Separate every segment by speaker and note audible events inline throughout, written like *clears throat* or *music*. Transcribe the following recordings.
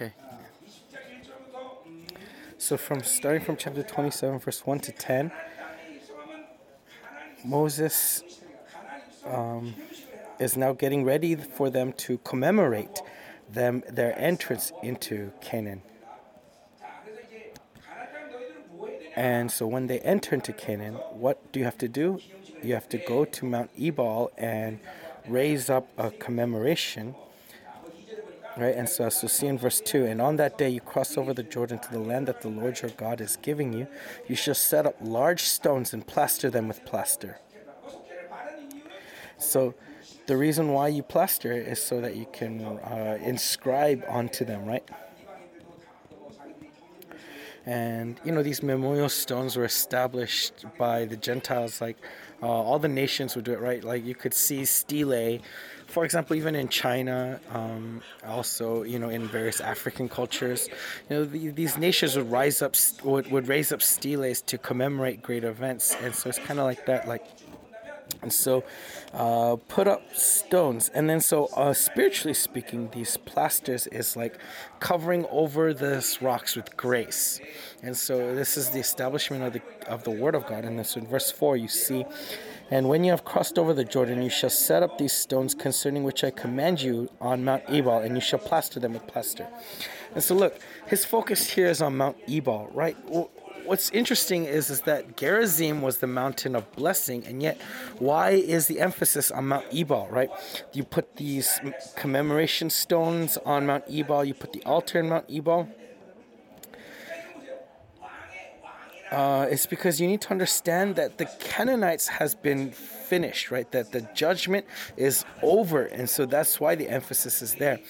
Speaker 1: Okay. So from starting from chapter 27, verse 1 to 10, Moses um, is now getting ready for them to commemorate them their entrance into Canaan. And so when they enter into Canaan, what do you have to do? You have to go to Mount Ebal and raise up a commemoration. Right, and so we see in verse 2 And on that day you cross over the Jordan to the land that the Lord your God is giving you. You shall set up large stones and plaster them with plaster. So the reason why you plaster is so that you can uh, inscribe onto them, right? And you know these memorial stones were established by the Gentiles. Like uh, all the nations would do it, right? Like you could see stele, for example, even in China, um, also you know in various African cultures, you know the, these nations would rise up, would, would raise up steles to commemorate great events, and so it's kind of like that, like and so uh, put up stones. And then so uh, spiritually speaking these plasters is like covering over this rocks with grace. And so this is the establishment of the of the word of god. And this in verse 4 you see and when you have crossed over the Jordan, you shall set up these stones concerning which I command you on Mount Ebal, and you shall plaster them with plaster. And so, look, his focus here is on Mount Ebal, right? what's interesting is is that Gerizim was the mountain of blessing, and yet why is the emphasis on Mount Ebal? Right? You put these commemoration stones on Mount Ebal. You put the altar in Mount Ebal. Uh, it's because you need to understand that the Canaanites has been finished, right? That the judgment is over, and so that's why the emphasis is there.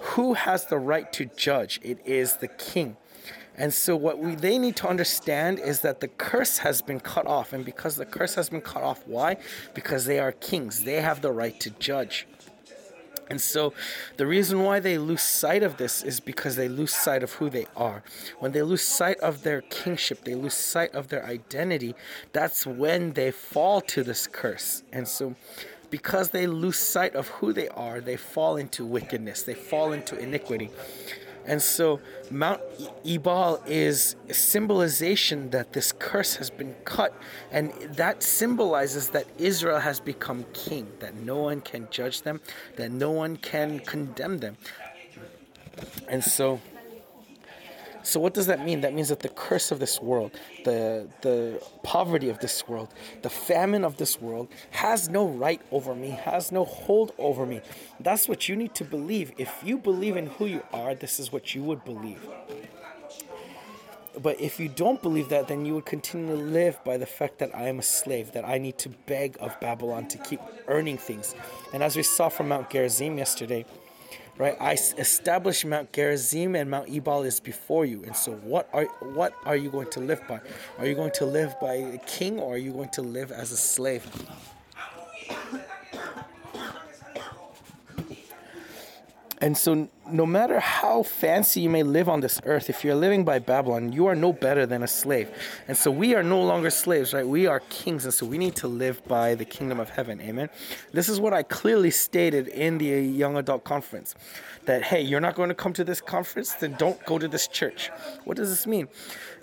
Speaker 1: Who has the right to judge? It is the king. And so, what we they need to understand is that the curse has been cut off, and because the curse has been cut off, why? Because they are kings; they have the right to judge. And so, the reason why they lose sight of this is because they lose sight of who they are. When they lose sight of their kingship, they lose sight of their identity. That's when they fall to this curse. And so, because they lose sight of who they are, they fall into wickedness, they fall into iniquity. And so Mount Ebal is a symbolization that this curse has been cut, and that symbolizes that Israel has become king, that no one can judge them, that no one can condemn them. And so so what does that mean? That means that the curse of this world, the the poverty of this world, the famine of this world has no right over me, has no hold over me. That's what you need to believe. If you believe in who you are, this is what you would believe. But if you don't believe that, then you would continue to live by the fact that I am a slave, that I need to beg of Babylon to keep earning things. And as we saw from Mount Gerizim yesterday, right? I establish Mount Gerizim and Mount Ebal is before you. And so, what are what are you going to live by? Are you going to live by a king, or are you going to live as a slave? And so, no matter how fancy you may live on this earth, if you're living by Babylon, you are no better than a slave. And so, we are no longer slaves, right? We are kings. And so, we need to live by the kingdom of heaven. Amen. This is what I clearly stated in the young adult conference that, hey, you're not going to come to this conference, then don't go to this church. What does this mean?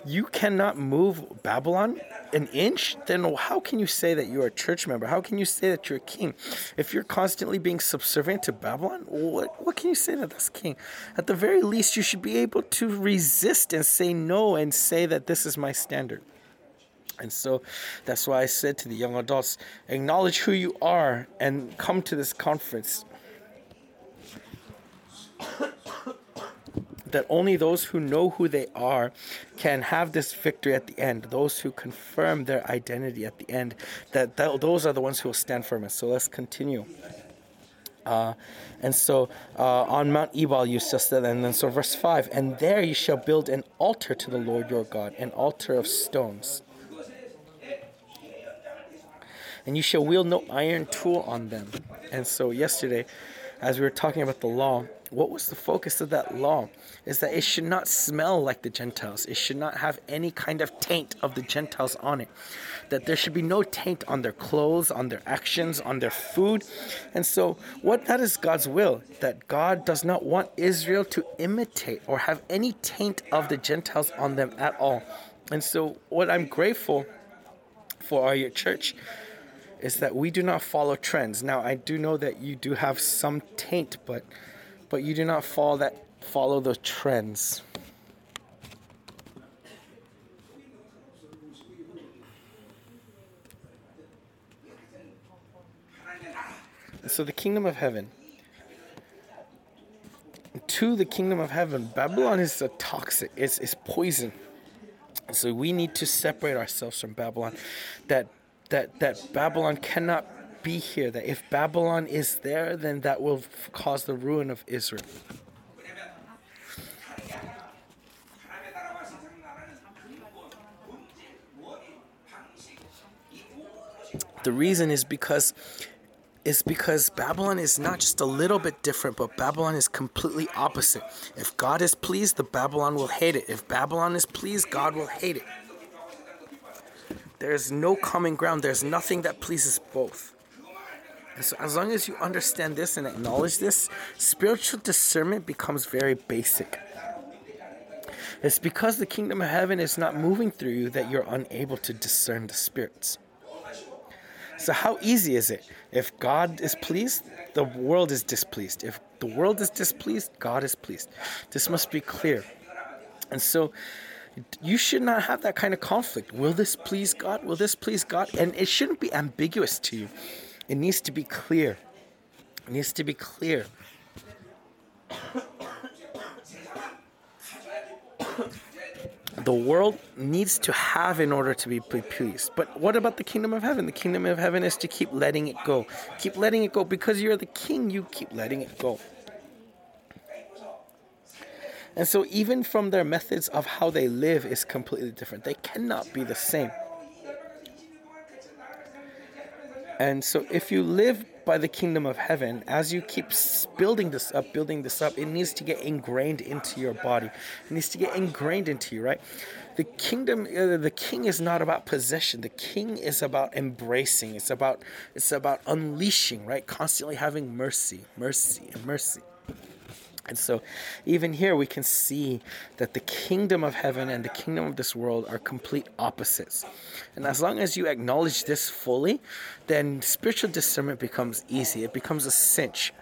Speaker 1: You cannot move Babylon an inch, then how can you say that you're a church member? How can you say that you're a king? If you're constantly being subservient to Babylon, what, what can you say that that's At the very least, you should be able to resist and say no and say that this is my standard. And so that's why I said to the young adults acknowledge who you are and come to this conference. *coughs* that only those who know who they are can have this victory at the end. Those who confirm their identity at the end, that, that those are the ones who will stand firm. So let's continue. Uh, and so uh, on Mount Ebal you shall stand, and then so verse 5 and there you shall build an altar to the Lord your God, an altar of stones. And you shall wield no iron tool on them. And so yesterday as we were talking about the law, what was the focus of that law? Is that it should not smell like the Gentiles. It should not have any kind of taint of the Gentiles on it. That there should be no taint on their clothes, on their actions, on their food. And so, what that is God's will, that God does not want Israel to imitate or have any taint of the Gentiles on them at all. And so, what I'm grateful for our church is that we do not follow trends. Now, I do know that you do have some taint, but but you do not follow that follow the trends. So the kingdom of heaven. To the kingdom of heaven, Babylon is a toxic. It's, it's poison. So we need to separate ourselves from Babylon. That that that Babylon cannot be here. That if Babylon is there, then that will f- cause the ruin of Israel. The reason is because is because Babylon is not just a little bit different, but Babylon is completely opposite. If God is pleased, the Babylon will hate it. If Babylon is pleased, God will hate it. There's no common ground. There's nothing that pleases both. So, as long as you understand this and acknowledge this, spiritual discernment becomes very basic. It's because the kingdom of heaven is not moving through you that you're unable to discern the spirits. So, how easy is it? If God is pleased, the world is displeased. If the world is displeased, God is pleased. This must be clear. And so, you should not have that kind of conflict. Will this please God? Will this please God? And it shouldn't be ambiguous to you. It needs to be clear. It needs to be clear. the world needs to have in order to be pleased. But what about the kingdom of heaven? The kingdom of heaven is to keep letting it go. Keep letting it go because you're the king, you keep letting it go. And so, even from their methods of how they live is completely different. They cannot be the same. And so, if you live by the kingdom of heaven, as you keep building this up, building this up, it needs to get ingrained into your body. It needs to get ingrained into you, right? The kingdom, uh, the king is not about possession. The king is about embracing. It's about, it's about unleashing, right? Constantly having mercy, mercy, and mercy. And so, even here, we can see that the kingdom of heaven and the kingdom of this world are complete opposites. And as long as you acknowledge this fully, then spiritual discernment becomes easy, it becomes a cinch.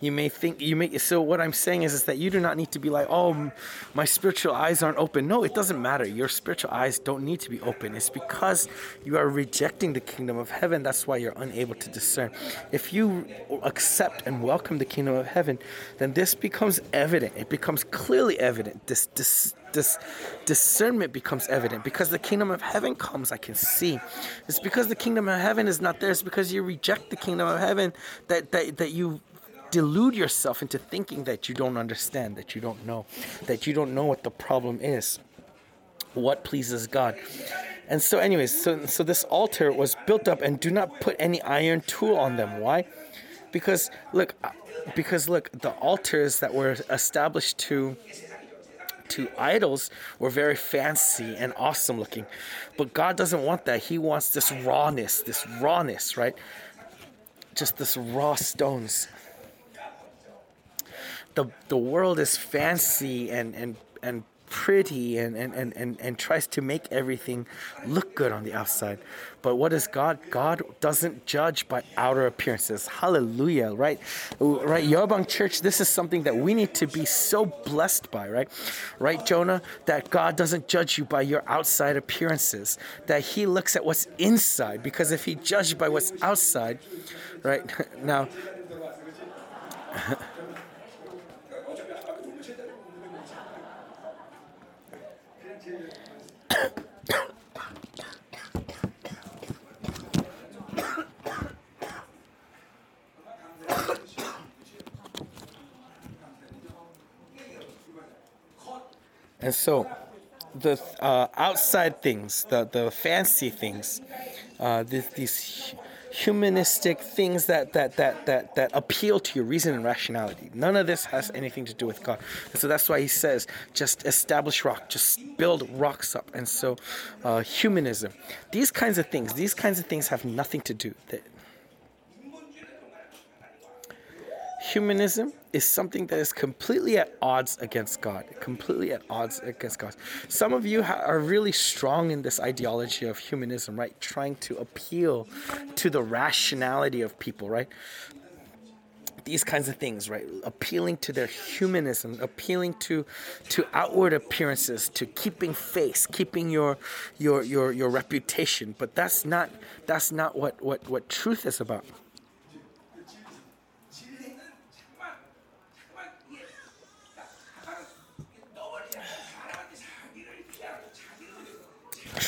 Speaker 1: You may think you may. So what I'm saying is, is that you do not need to be like, oh, my spiritual eyes aren't open. No, it doesn't matter. Your spiritual eyes don't need to be open. It's because you are rejecting the kingdom of heaven. That's why you're unable to discern. If you accept and welcome the kingdom of heaven, then this becomes evident. It becomes clearly evident. This this this discernment becomes evident because the kingdom of heaven comes i can see it's because the kingdom of heaven is not there it's because you reject the kingdom of heaven that that, that you delude yourself into thinking that you don't understand, that you don't know, that you don't know what the problem is, what pleases God. And so, anyways, so so this altar was built up, and do not put any iron tool on them. Why? Because look, uh, because look, the altars that were established to to idols were very fancy and awesome looking. But God doesn't want that. He wants this rawness, this rawness, right? Just this raw stones the the world is fancy and and and pretty and, and, and, and, and tries to make everything look good on the outside. But what is God? God doesn't judge by outer appearances. Hallelujah, right? Right, Yobang Church, this is something that we need to be so blessed by, right? Right, Jonah? That God doesn't judge you by your outside appearances, that He looks at what's inside. Because if He judged by what's outside, right? *laughs* Now, *laughs* And so, the uh, outside things, the, the fancy things, uh, this, these humanistic things that that that that that appeal to your reason and rationality. None of this has anything to do with God. And so that's why he says, just establish rock, just build rocks up. And so, uh, humanism, these kinds of things, these kinds of things have nothing to do. Humanism is something that is completely at odds against God, completely at odds against God. Some of you ha- are really strong in this ideology of humanism, right? Trying to appeal to the rationality of people, right? These kinds of things, right? Appealing to their humanism, appealing to to outward appearances, to keeping face, keeping your your your your reputation. But that's not that's not what what what truth is about.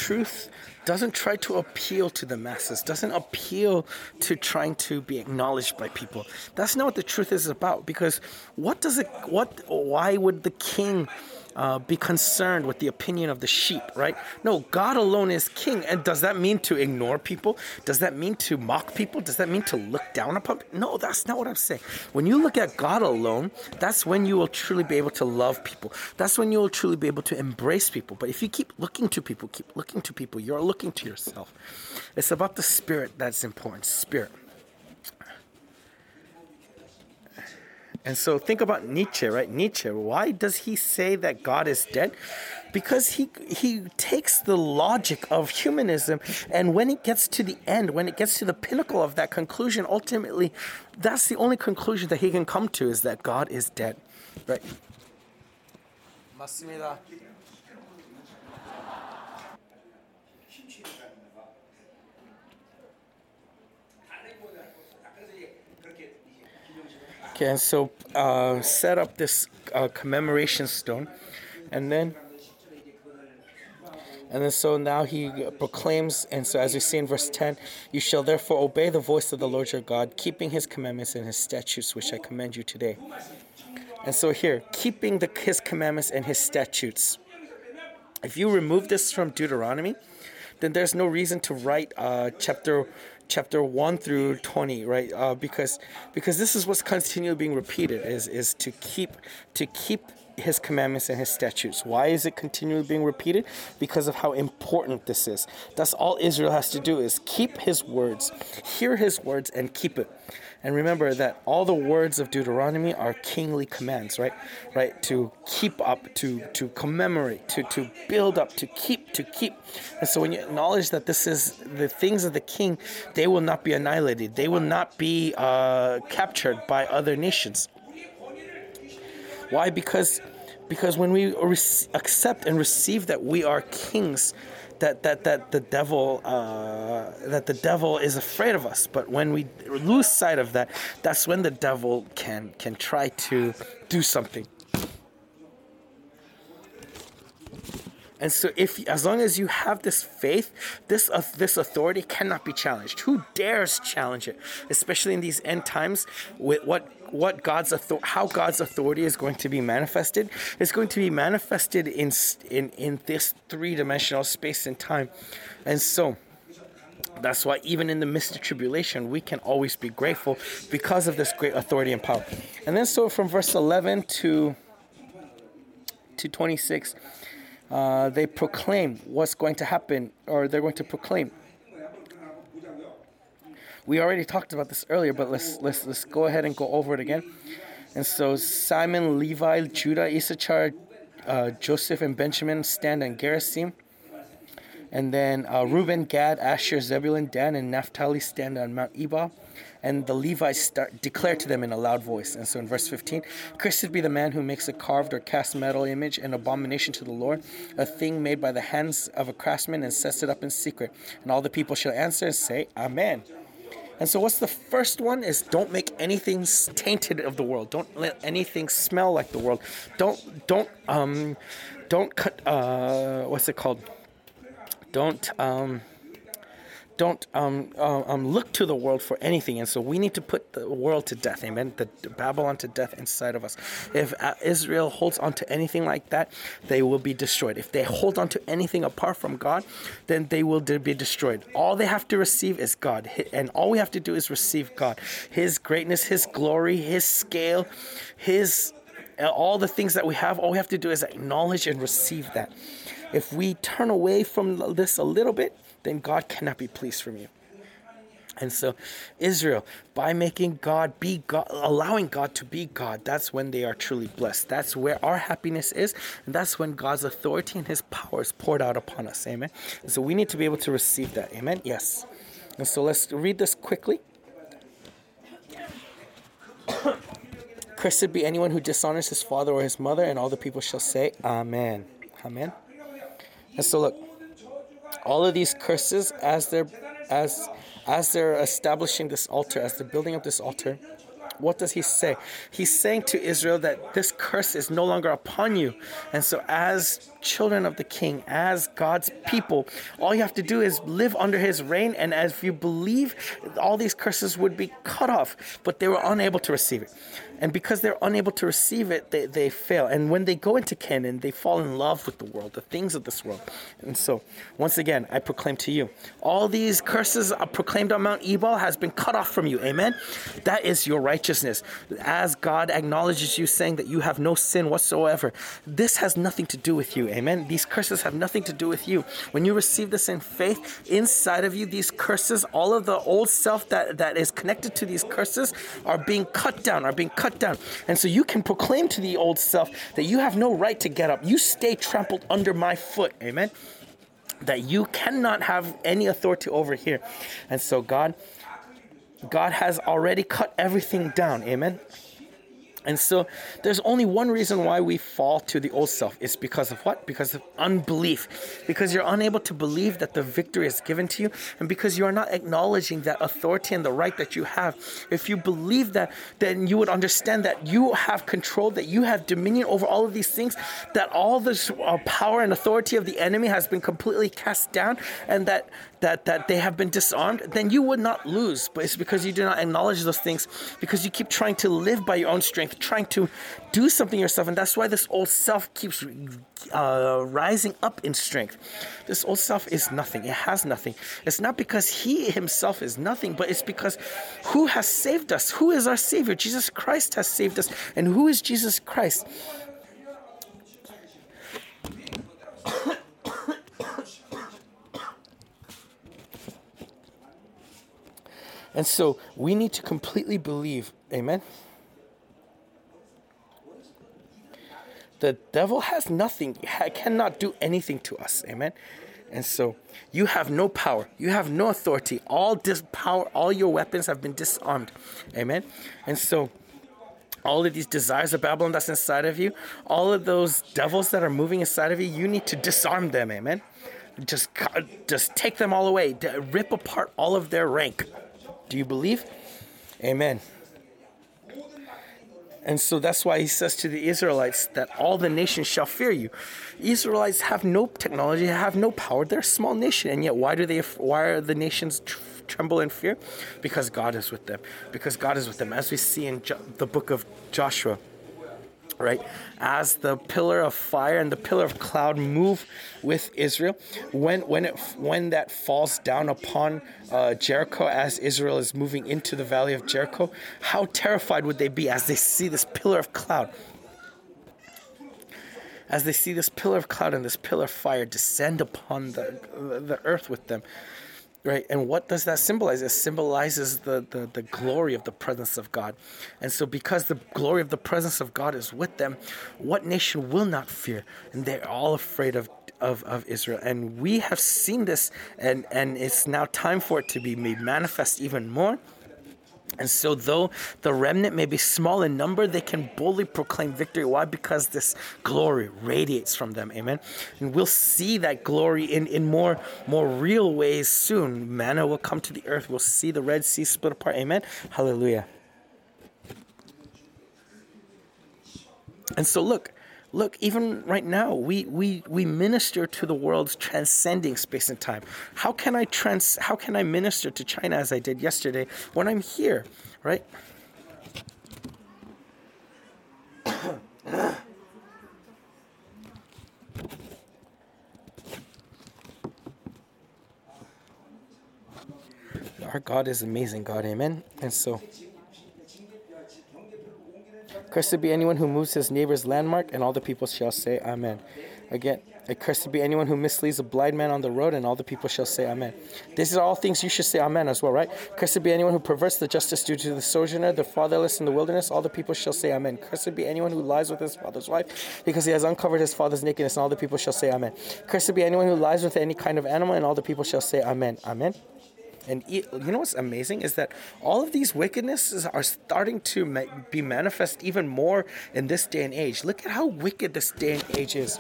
Speaker 1: Truth doesn't try to appeal to the masses, doesn't appeal to trying to be acknowledged by people. That's not what the truth is about. Because what does it? What? Why would the king? Uh, be concerned with the opinion of the sheep, right? No, God alone is king. And does that mean to ignore people? Does that mean to mock people? Does that mean to look down upon people? No, that's not what I'm saying. When you look at God alone, that's when you will truly be able to love people. That's when you will truly be able to embrace people. But if you keep looking to people, keep looking to people, you're looking to yourself. It's about the spirit that's important. Spirit. And so think about Nietzsche, right? Nietzsche, why does he say that God is dead? Because he he takes the logic of humanism and when it gets to the end, when it gets to the pinnacle of that conclusion, ultimately that's the only conclusion that he can come to is that God is dead. Right? 맞습니다. Okay, and so uh, set up this uh, commemoration stone, and then and then so now he proclaims, and so as we see in verse 10, you shall therefore obey the voice of the Lord your God, keeping his commandments and his statutes, which I command you today. And so here, keeping the, his commandments and his statutes. If you remove this from Deuteronomy, then there's no reason to write uh, chapter chapter 1 through 20 right uh, because because this is what's continually being repeated is is to keep to keep his commandments and his statutes. Why is it continually being repeated? Because of how important this is. That's all Israel has to do is keep his words, hear his words and keep it. And remember that all the words of Deuteronomy are kingly commands, right? Right? To keep up, to to commemorate, to to build up, to keep, to keep. And so when you acknowledge that this is the things of the king, they will not be annihilated. They will not be uh, captured by other nations. Why? Because because when we accept and receive that we are kings that that that the devil uh, that the devil is afraid of us. But when we lose sight of that, that's when the devil can can try to do something. And so, if as long as you have this faith, this uh, this authority cannot be challenged. Who dares challenge it? Especially in these end times, with what what God's author- how God's authority is going to be manifested is going to be manifested in in in this three dimensional space and time, and so. That's why even in the midst of tribulation, we can always be grateful because of this great authority and power. And then so from verse 11 to to 26, uh, they proclaim what's going to happen, or they're going to proclaim. We already talked about this earlier, but let's let's let's go ahead and go over it again. And so Simon, Levi, Judah, Issachar, uh, Joseph, and Benjamin stand on Gerizim. And then uh, Reuben, Gad, Asher, Zebulun, Dan, and Naphtali stand on Mount Ebal and the Levites start declare to them in a loud voice. And so in verse 15, cursed be the man who makes a carved or cast metal image, an abomination to the Lord, a thing made by the hands of a craftsman, and sets it up in secret. And all the people shall answer and say, Amen. And so, what's the first one? Is don't make anything tainted of the world. Don't let anything smell like the world. Don't don't um don't cut. Uh, what's it called? Don't um don't um, uh, um, look to the world for anything. And so we need to put the world to death. Amen. The, Babylon to death inside of us. If uh, Israel holds on to anything like that, they will be destroyed. If they hold on to anything apart from God, then they will be destroyed. All they have to receive is God. And all we have to do is receive God. His greatness, His glory, His scale, His all the things that we have, all we have to do is acknowledge and receive that. If we turn away from this a little bit, then God cannot be pleased from you. And so, Israel, by making God be God, allowing God to be God, that's when they are truly blessed. That's where our happiness is. And that's when God's authority and his power is poured out upon us. Amen. And so, we need to be able to receive that. Amen. Yes. And so, let's read this quickly. Cursed be anyone who dishonors his father or his mother, and all the people shall say, Amen. Amen. And so look, all of these curses as they're as as they're establishing this altar, as they're building up this altar, what does he say? He's saying to Israel that this curse is no longer upon you. And so, as children of the king, as God's people, all you have to do is live under his reign. And as you believe, all these curses would be cut off, but they were unable to receive it. And because they're unable to receive it, they, they fail. And when they go into Canaan, they fall in love with the world, the things of this world. And so, once again, I proclaim to you all these curses proclaimed on Mount Ebal has been cut off from you. Amen. That is your righteousness. As God acknowledges you, saying that you have no sin whatsoever, this has nothing to do with you. Amen. These curses have nothing to do with you. When you receive this in faith, inside of you, these curses, all of the old self that, that is connected to these curses, are being cut down, are being cut cut down. And so you can proclaim to the old self that you have no right to get up. You stay trampled under my foot. Amen. That you cannot have any authority over here. And so God God has already cut everything down. Amen. And so there's only one reason why we fall to the old self. It's because of what? Because of unbelief. Because you're unable to believe that the victory is given to you, and because you are not acknowledging that authority and the right that you have. If you believe that, then you would understand that you have control, that you have dominion over all of these things, that all this uh, power and authority of the enemy has been completely cast down, and that that that they have been disarmed, then you would not lose. But it's because you do not acknowledge those things, because you keep trying to live by your own strength, trying to do something yourself, and that's why this old self keeps uh, rising up in strength. This old self is nothing. It has nothing. It's not because he himself is nothing, but it's because who has saved us? Who is our Savior? Jesus Christ has saved us. And who is Jesus Christ? And so we need to completely believe, amen? The devil has nothing, cannot do anything to us, amen? And so you have no power, you have no authority. All this power, all your weapons have been disarmed, amen? And so all of these desires of Babylon that's inside of you, all of those devils that are moving inside of you, you need to disarm them, amen? Just, just take them all away, rip apart all of their rank. Do you believe? Amen. And so that's why he says to the Israelites that all the nations shall fear you. Israelites have no technology, have no power. They're a small nation, and yet why do they? Why are the nations tremble in fear? Because God is with them. Because God is with them, as we see in jo- the book of Joshua right? As the pillar of fire and the pillar of cloud move with israel when when it when that falls down upon uh, jericho as israel is moving into the valley of jericho how terrified would they be as they see this pillar of cloud? As they see this pillar of cloud and this pillar of fire descend upon the the earth with them right and what does that symbolize it symbolizes the, the the glory of the presence of god and so because the glory of the presence of god is with them what nation will not fear and they're all afraid of of, of Israel. And we have seen this, and, and it's now time for it to be made manifest even more. And so, though the remnant may be small in number, they can boldly proclaim victory. Why? Because this glory radiates from them. Amen. And we'll see that glory in, in more, more real ways soon. Manna will come to the earth. We'll see the Red Sea split apart. Amen. Hallelujah. And so, look, look, even right now, we, we, we minister to the world's transcending space and time. How can I trans how can I minister to China as I did yesterday when I'm here, right? *coughs* Our God is amazing, God, amen. And so Cursed be anyone who moves his neighbor's landmark, and all the people shall say, Amen. Again, cursed be anyone who misleads a blind man on the road, and all the people shall say, Amen. These are all things you should say, Amen, as well, right? Cursed be anyone who perverts the justice due to the sojourner, the fatherless in the wilderness, all the people shall say, Amen. Cursed be anyone who lies with his father's wife, because he has uncovered his father's nakedness, and all the people shall say, Amen. Cursed be anyone who lies with any kind of animal, and all the people shall say, Amen. Amen. And you know what's amazing is that all of these wickednesses are starting to be manifest even more in this day and age. Look at how wicked this day and age is.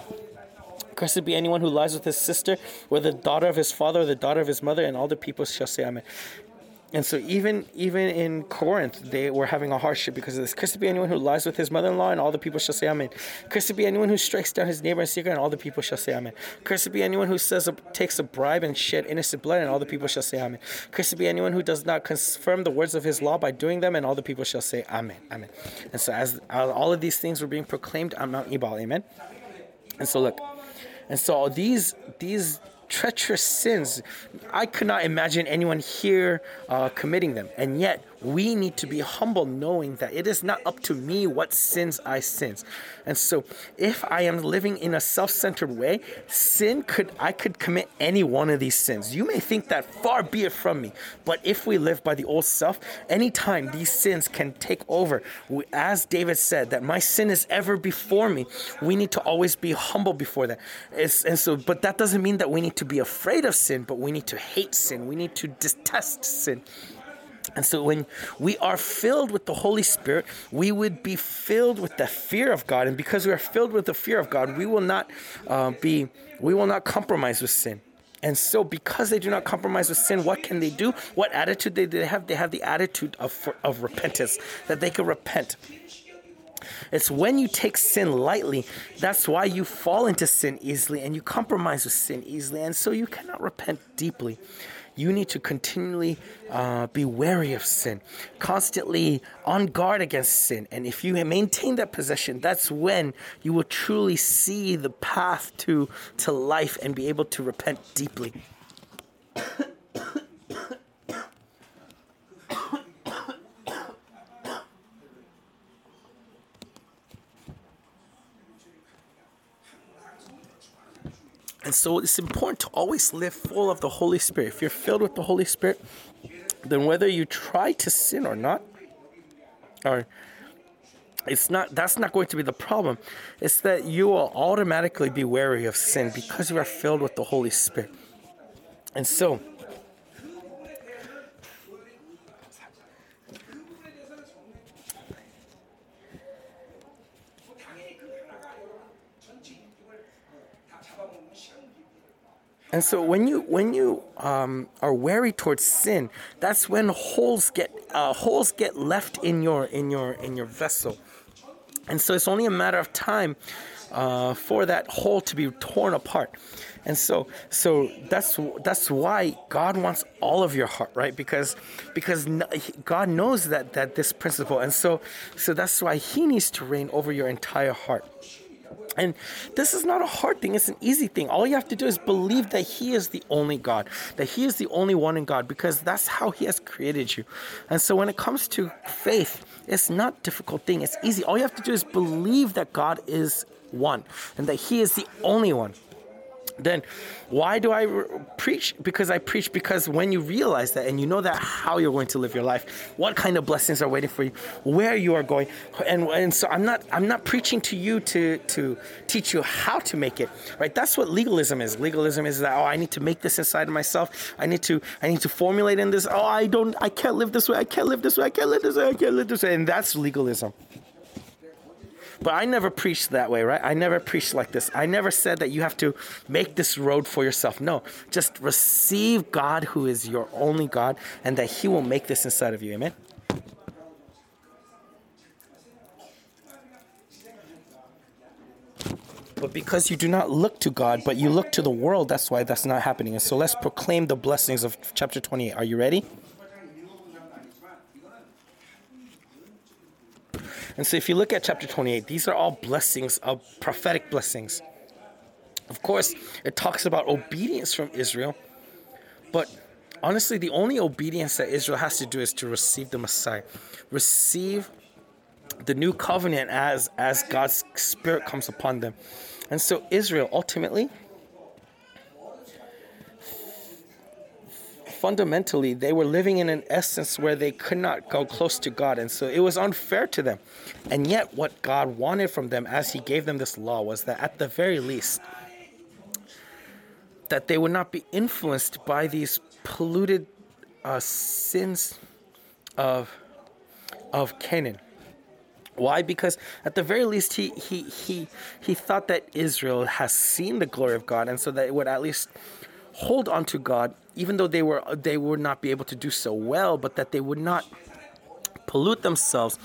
Speaker 1: Cursed be anyone who lies with his sister, or the daughter of his father, or the daughter of his mother, and all the people shall say Amen. And so even even in Corinth, they were having a hardship because of this. Cursed be anyone who lies with his mother-in-law, and all the people shall say Amen. Cursed be anyone who strikes down his neighbor in secret, and all the people shall say Amen. Cursed be anyone who says takes a bribe and shed innocent blood, and all the people shall say Amen. Cursed be anyone who does not confirm the words of his law by doing them, and all the people shall say Amen. Amen. And so as all of these things were being proclaimed on Mount Ebal, Amen. And so look, and so these these treacherous sins. I could not imagine anyone here uh, committing them. And yet, we need to be humble knowing that it is not up to me what sins I sin. And so if I am living in a self-centered way, sin could I could commit any one of these sins. You may think that far be it from me, but if we live by the old self, anytime these sins can take over, as David said that my sin is ever before me, we need to always be humble before that. It's, and so but that doesn't mean that we need to be afraid of sin, but we need to hate sin. We need to detest sin. And so, when we are filled with the Holy Spirit, we would be filled with the fear of God. And because we are filled with the fear of God, we will not uh, be, we will not compromise with sin. And so, because they do not compromise with sin, what can they do? What attitude they, they have? They have the attitude of, of repentance, that they can repent. It's when you take sin lightly, that's why you fall into sin easily and you compromise with sin easily. And so, you cannot repent deeply you need to continually uh, be wary of sin, constantly on guard against sin. And if you maintain that position, that's when you will truly see the path to, to life and be able to repent deeply. And so it's important to always live full of the Holy Spirit. If you're filled with the Holy Spirit, then whether you try to sin or not, or it's not that's not going to be the problem. It's that you will automatically be wary of sin because you are filled with the Holy Spirit. And so And so when you when you um, are wary towards sin, that's when holes get uh, holes get left in your in your in your vessel, and so it's only a matter of time uh, for that hole to be torn apart. And so so that's that's why God wants all of your heart, right? Because because God knows that that this principle, and so so that's why He needs to reign over your entire heart. And this is not a hard thing, it's an easy thing. All you have to do is believe that He is the only God, that He is the only one in God, because that's how He has created you. And so when it comes to faith, it's not a difficult thing, it's easy. All you have to do is believe that God is one and that He is the only one then why do I re- preach? Because I preach because when you realize that and you know that how you're going to live your life, what kind of blessings are waiting for you, where you are going, and and so I'm not I'm not preaching to you to to teach you how to make it, right? That's what legalism is. Legalism is that oh I need to make this inside of myself. I need to I need to formulate in this. Oh I don't I can't live this way. I can't live this way. I can't live this way. I can't live this way. And that's legalism. But I never preached that way, right? I never preached like this. I never said that you have to make this road for yourself. No, just receive God who is your only God and that He will make this inside of you. Amen. But because you do not look to God, but you look to the world, that's why that's not happening. And so let's proclaim the blessings of chapter 28. Are you ready? And so if you look at chapter 28, these are all blessings of prophetic blessings. Of course, it talks about obedience from Israel, but honestly, the only obedience that Israel has to do is to receive the Messiah, receive the new covenant as as God's spirit comes upon them. And so Israel ultimately fundamentally they were living in an essence where they could not go close to God and so it was unfair to them. And yet what God wanted from them as he gave them this law was that at the very least that they would not be influenced by these polluted uh, sins of of Canaan. Why? Because at the very least, he he he he thought that Israel has seen the glory of God, and so that it would at least hold on to God, even though they were they would not be able to do so well, but that they would not pollute themselves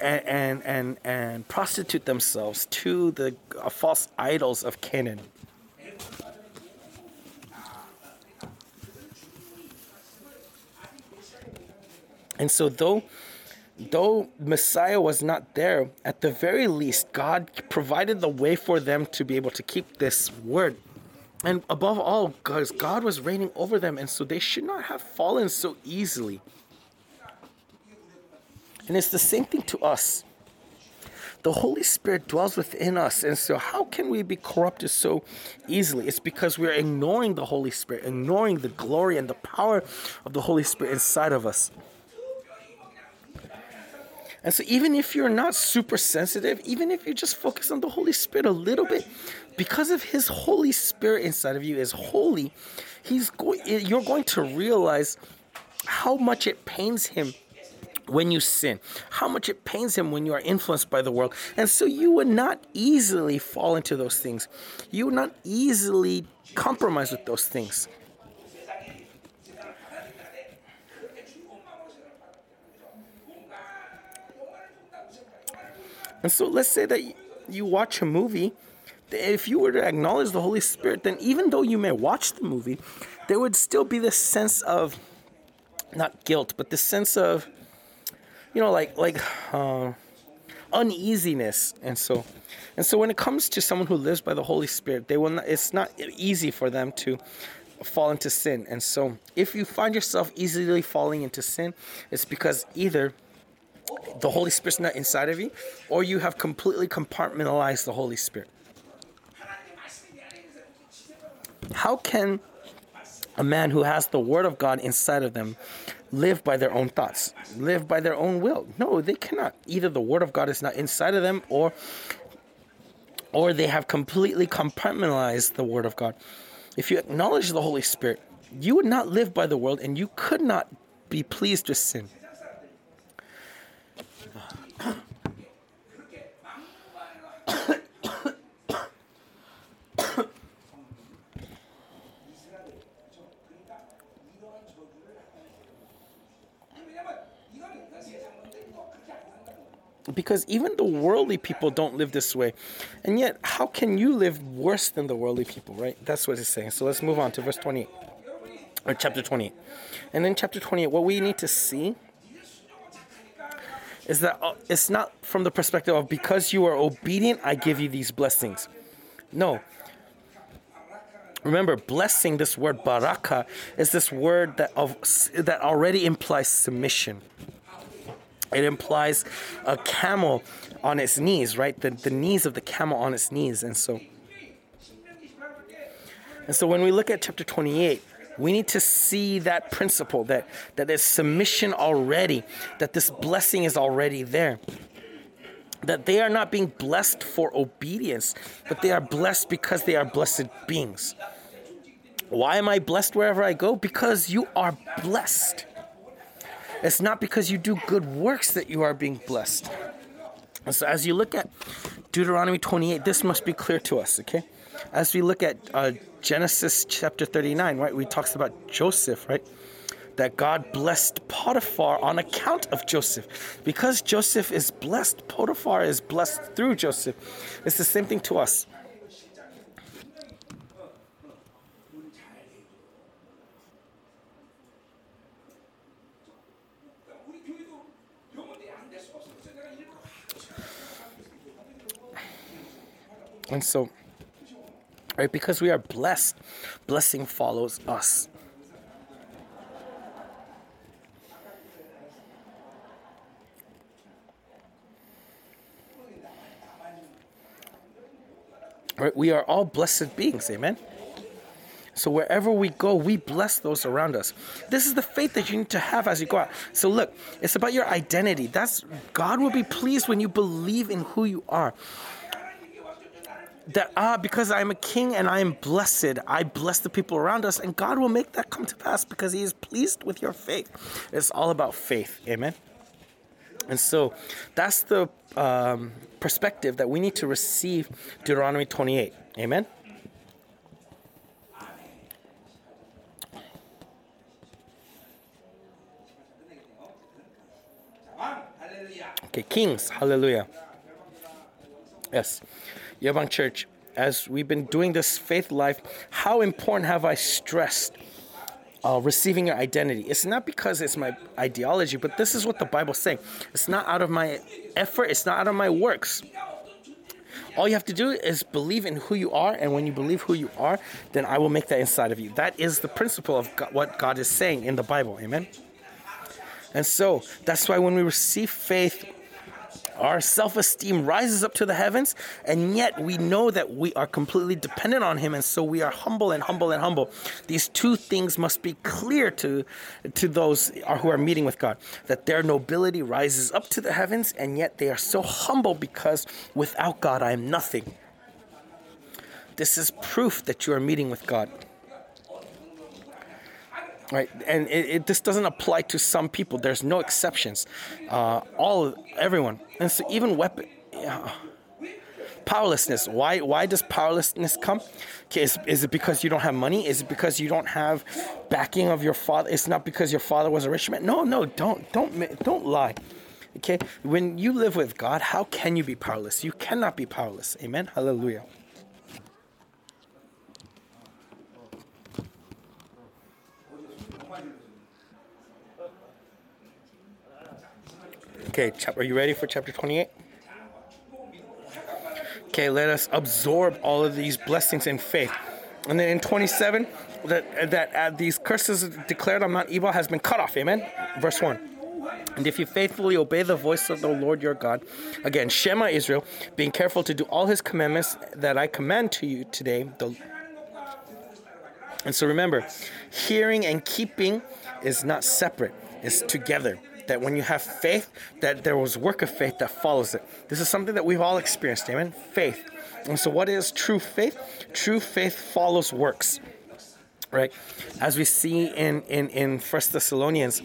Speaker 1: and and and, and prostitute themselves to the uh, false idols of Canaan. And so, though though Messiah was not there, at the very least, God provided the way for them to be able to keep this word. And above all, because God was reigning over them, and so they should not have fallen so easily. And it's the same thing to us. The Holy Spirit dwells within us, and so how can we be corrupted so easily? It's because we're ignoring the Holy Spirit, ignoring the glory and the power of the Holy Spirit inside of us. And so, even if you're not super sensitive, even if you just focus on the Holy Spirit a little bit, because of His Holy Spirit inside of you is holy, He's going. You're going to realize how much it pains Him when you sin, how much it pains Him when you are influenced by the world, and so you would not easily fall into those things. You would not easily compromise with those things. And so let's say that you watch a movie. If you were to acknowledge the Holy Spirit, then even though you may watch the movie, there would still be this sense of not guilt, but this sense of, you know, like like uh, uneasiness. And so, and so when it comes to someone who lives by the Holy Spirit, they will. Not, it's not easy for them to fall into sin. And so, if you find yourself easily falling into sin, it's because either the Holy Spirit's not inside of you, or you have completely compartmentalized the Holy Spirit. How can a man who has the Word of God inside of them live by their own thoughts, live by their own will? No, they cannot. Either the Word of God is not inside of them, or or they have completely compartmentalized the Word of God. If you acknowledge the Holy Spirit, you would not live by the world, and you could not be pleased with sin. Because even the worldly people don't live this way. And yet, how can you live worse than the worldly people, right? That's what it's saying. So let's move on to verse 28, or chapter 28. And in chapter 28, what we need to see is that uh, it's not from the perspective of because you are obedient, I give you these blessings. No. Remember, blessing, this word baraka, is this word that of that already implies submission. It implies a camel on its knees, right? The, the knees of the camel on its knees. And so and so when we look at chapter 28, we need to see that principle that, that there's submission already, that this blessing is already there. That they are not being blessed for obedience, but they are blessed because they are blessed beings. Why am I blessed wherever I go? Because you are blessed. It's not because you do good works that you are being blessed. So, as you look at Deuteronomy 28, this must be clear to us, okay? As we look at uh, Genesis chapter 39, right, we talks about Joseph, right? That God blessed Potiphar on account of Joseph. Because Joseph is blessed, Potiphar is blessed through Joseph. It's the same thing to us. And so, right, because we are blessed, blessing follows us. Right? We are all blessed beings, amen. So wherever we go, we bless those around us. This is the faith that you need to have as you go out. So look, it's about your identity. That's God will be pleased when you believe in who you are. That ah, because I am a king and I am blessed, I bless the people around us, and God will make that come to pass because He is pleased with your faith. It's all about faith, amen. And so that's the um, perspective that we need to receive Deuteronomy 28. Amen. Okay, Kings, hallelujah. Yes, Yabang Church, as we've been doing this faith life, how important have I stressed uh, receiving your identity. It's not because it's my ideology, but this is what the Bible's saying. It's not out of my effort, it's not out of my works. All you have to do is believe in who you are, and when you believe who you are, then I will make that inside of you. That is the principle of God, what God is saying in the Bible. Amen. And so that's why when we receive faith, our self esteem rises up to the heavens, and yet we know that we are completely dependent on Him, and so we are humble and humble and humble. These two things must be clear to, to those who are meeting with God that their nobility rises up to the heavens, and yet they are so humble because without God I am nothing. This is proof that you are meeting with God right and it, it, this doesn't apply to some people. There's no exceptions. Uh, all everyone. And so even weapon Yeah. powerlessness. Why why does powerlessness come? Okay is, is it because you don't have money? Is it because you don't have backing of your father? It's not because your father was a rich man? No no don't don't don't lie. Okay when you live with god how can you be powerless? You cannot be powerless. Amen? Hallelujah Okay, are you ready for chapter 28? Okay, let us absorb all of these blessings in faith. And then in 27, that that uh, these curses declared on Mount Ebal has been cut off. Amen. Verse 1. And if you faithfully obey the voice of the Lord your God, again, Shema Israel, being careful to do all his commandments that I command to you today. The... And so remember, hearing and keeping is not separate, it's together that when you have faith, that there was work of faith that follows it. This is something that we've all experienced, amen? Faith. And so what is true faith? True faith follows works. Right? As we see in, in, in First Thessalonians,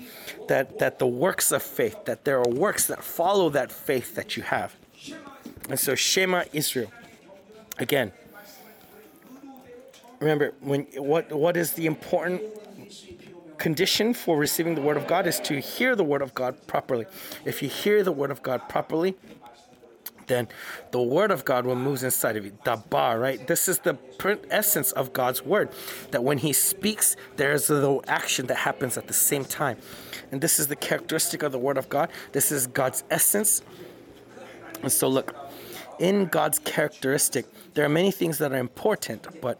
Speaker 1: that, that the works of faith, that there are works that follow that faith that you have. And so Shema Israel. Again, remember when what what is the important condition for receiving the word of God is to hear the word of God properly. If you hear the word of God properly, then the word of God will move inside of you. Dabar, right? This is the essence of God's word. That when He speaks, there's the action that happens at the same time. And this is the characteristic of the word of God. This is God's essence. And so, look, in God's characteristic, there are many things that are important, but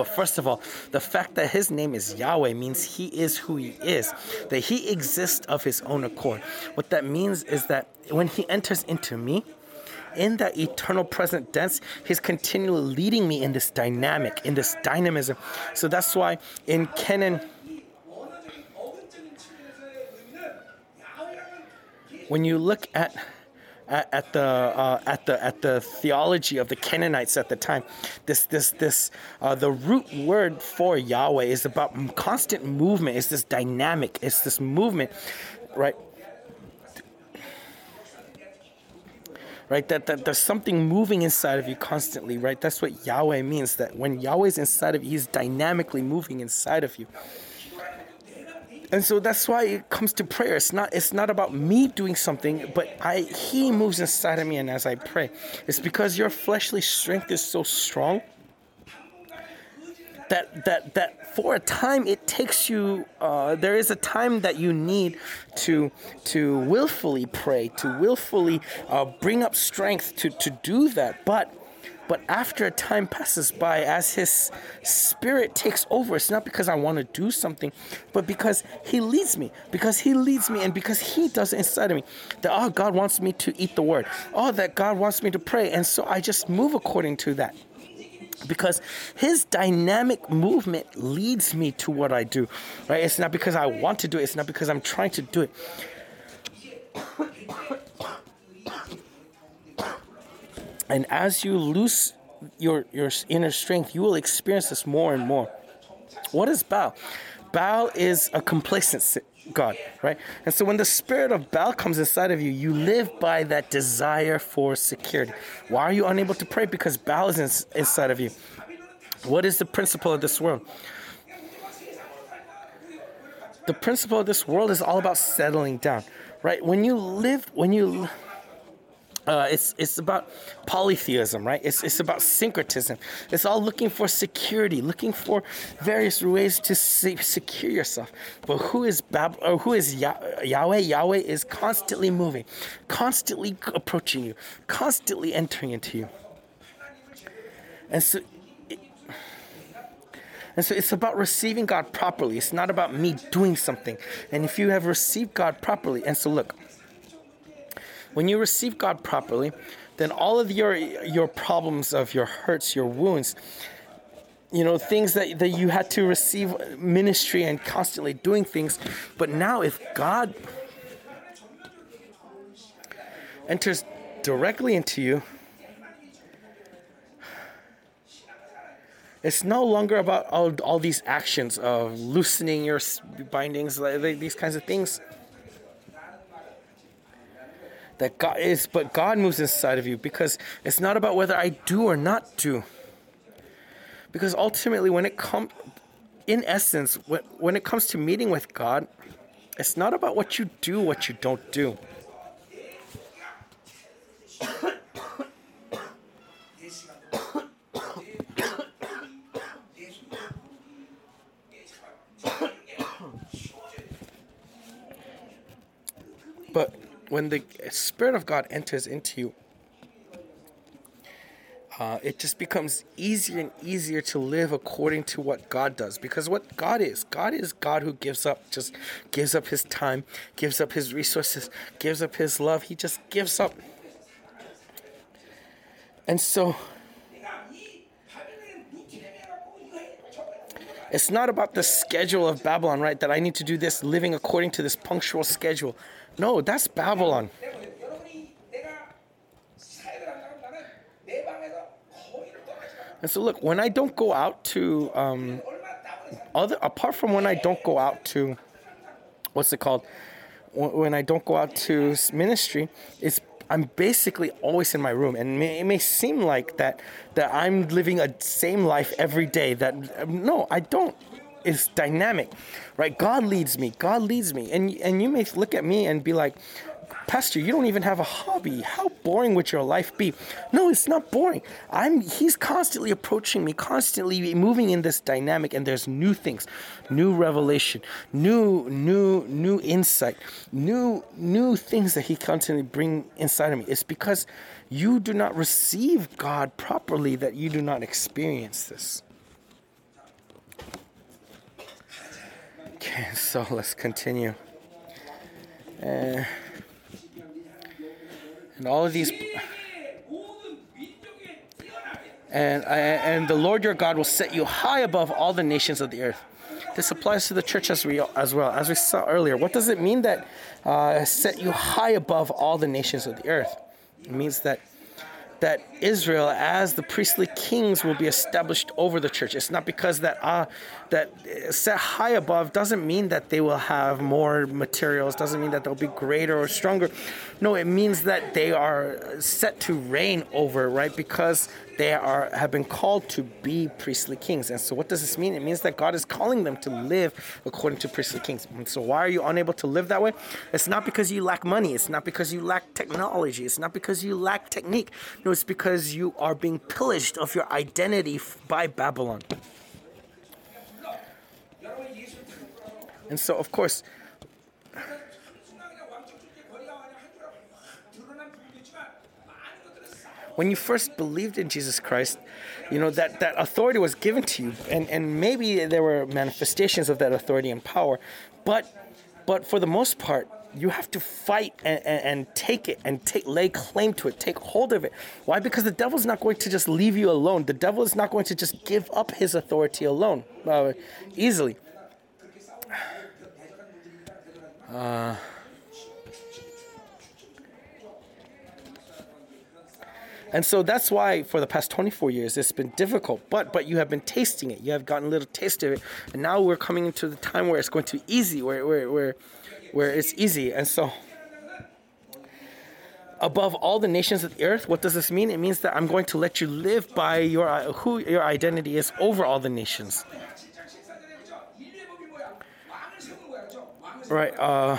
Speaker 1: but first of all, the fact that his name is Yahweh means he is who he is, that he exists of his own accord. What that means is that when he enters into me, in that eternal present tense, he's continually leading me in this dynamic, in this dynamism. So that's why in Kenan, when you look at at, the uh, at the at the theology of the Canaanites at the time. This this this uh, the root word for Yahweh is about constant movement. It's this dynamic. It's this movement, right? right? That, that there's something moving inside of you constantly, right? That's what Yahweh means. That when Yahweh's inside of you, He's dynamically moving inside of you and so that's why it comes to prayer. It's not it's not about me doing something, but I he moves inside of me and as I pray. It's because your fleshly strength is so strong that that that for a time it takes you. Uh, there is a time that you need to to willfully pray, to willfully uh, bring up strength to to do that, but but after a time passes by, as His Spirit takes over, it's not because I want to do something, but because He leads me. Because He leads me and because He does it inside of me. That, oh, God wants me to eat the Word. Oh, that God wants me to pray. And so I just move according to that because his dynamic movement leads me to what I do, right? It's not because I want to do it, it's not because I'm trying to do it. And as you lose your, your inner strength, you will experience this more and more. What is Baal? Baal is a complacent God, right? And so when the spirit of Baal comes inside of you, you live by that desire for security. Why are you unable to pray? Because Baal is in, inside of you. What is the principle of this world? The principle of this world is all about settling down, right? When you live, when you uh, it's it's about polytheism, right? It's it's about syncretism. It's all looking for security, looking for various ways to secure yourself. But who is Bab- or who is Yahweh? Yahweh is constantly moving, constantly approaching you, constantly entering into you. And so. and so it's about receiving God properly. It's not about me doing something. And if you have received God properly, and so look, when you receive God properly, then all of your your problems of your hurts, your wounds, you know, things that, that you had to receive ministry and constantly doing things. But now if God enters directly into you, it's no longer about all, all these actions of loosening your bindings, like, these kinds of things that God is, but God moves inside of you because it's not about whether I do or not do. Because ultimately, when it comes, in essence, when, when it comes to meeting with God, it's not about what you do, what you don't do. but when the Spirit of God enters into you, uh, it just becomes easier and easier to live according to what God does. Because what God is, God is God who gives up, just gives up his time, gives up his resources, gives up his love. He just gives up. And so, it's not about the schedule of Babylon, right? That I need to do this living according to this punctual schedule. No, that's Babylon. And so, look, when I don't go out to, um, other apart from when I don't go out to, what's it called? When I don't go out to ministry, it's I'm basically always in my room, and it may seem like that that I'm living a same life every day. That no, I don't is dynamic, right? God leads me. God leads me. And and you may look at me and be like, Pastor, you don't even have a hobby. How boring would your life be? No, it's not boring. I'm he's constantly approaching me, constantly moving in this dynamic and there's new things, new revelation, new new new insight, new new things that he constantly bring inside of me. It's because you do not receive God properly that you do not experience this. Okay, *laughs* so let's continue. Uh, and all of these. And, and the Lord your God will set you high above all the nations of the earth. This applies to the church as, we, as well. As we saw earlier, what does it mean that uh, set you high above all the nations of the earth? It means that that Israel, as the priestly kings, will be established over the church. It's not because that uh, that set high above doesn't mean that they will have more materials. Doesn't mean that they'll be greater or stronger. No, it means that they are set to reign over, right? Because they are have been called to be priestly kings. And so what does this mean? It means that God is calling them to live according to priestly kings. And so why are you unable to live that way? It's not because you lack money, it's not because you lack technology, it's not because you lack technique. No, it's because you are being pillaged of your identity by Babylon. And so of course when you first believed in Jesus Christ, you know that that authority was given to you, and and maybe there were manifestations of that authority and power, but but for the most part, you have to fight and, and, and, take it and take lay claim to it take hold of it. Why? Because the devil's not going to just leave you alone. The devil is not going to just give up his authority alone uh, easily. *sighs* Uh, And so that's why for the past 24 years it's been difficult. But but you have been tasting it. You have gotten a little taste of it. And now we're coming into the time where it's going to be easy, where where where, where it's easy. And so above all the nations of the earth, what does this mean? It means that I'm going to let you live by your who your identity is over all the nations. Right. Uh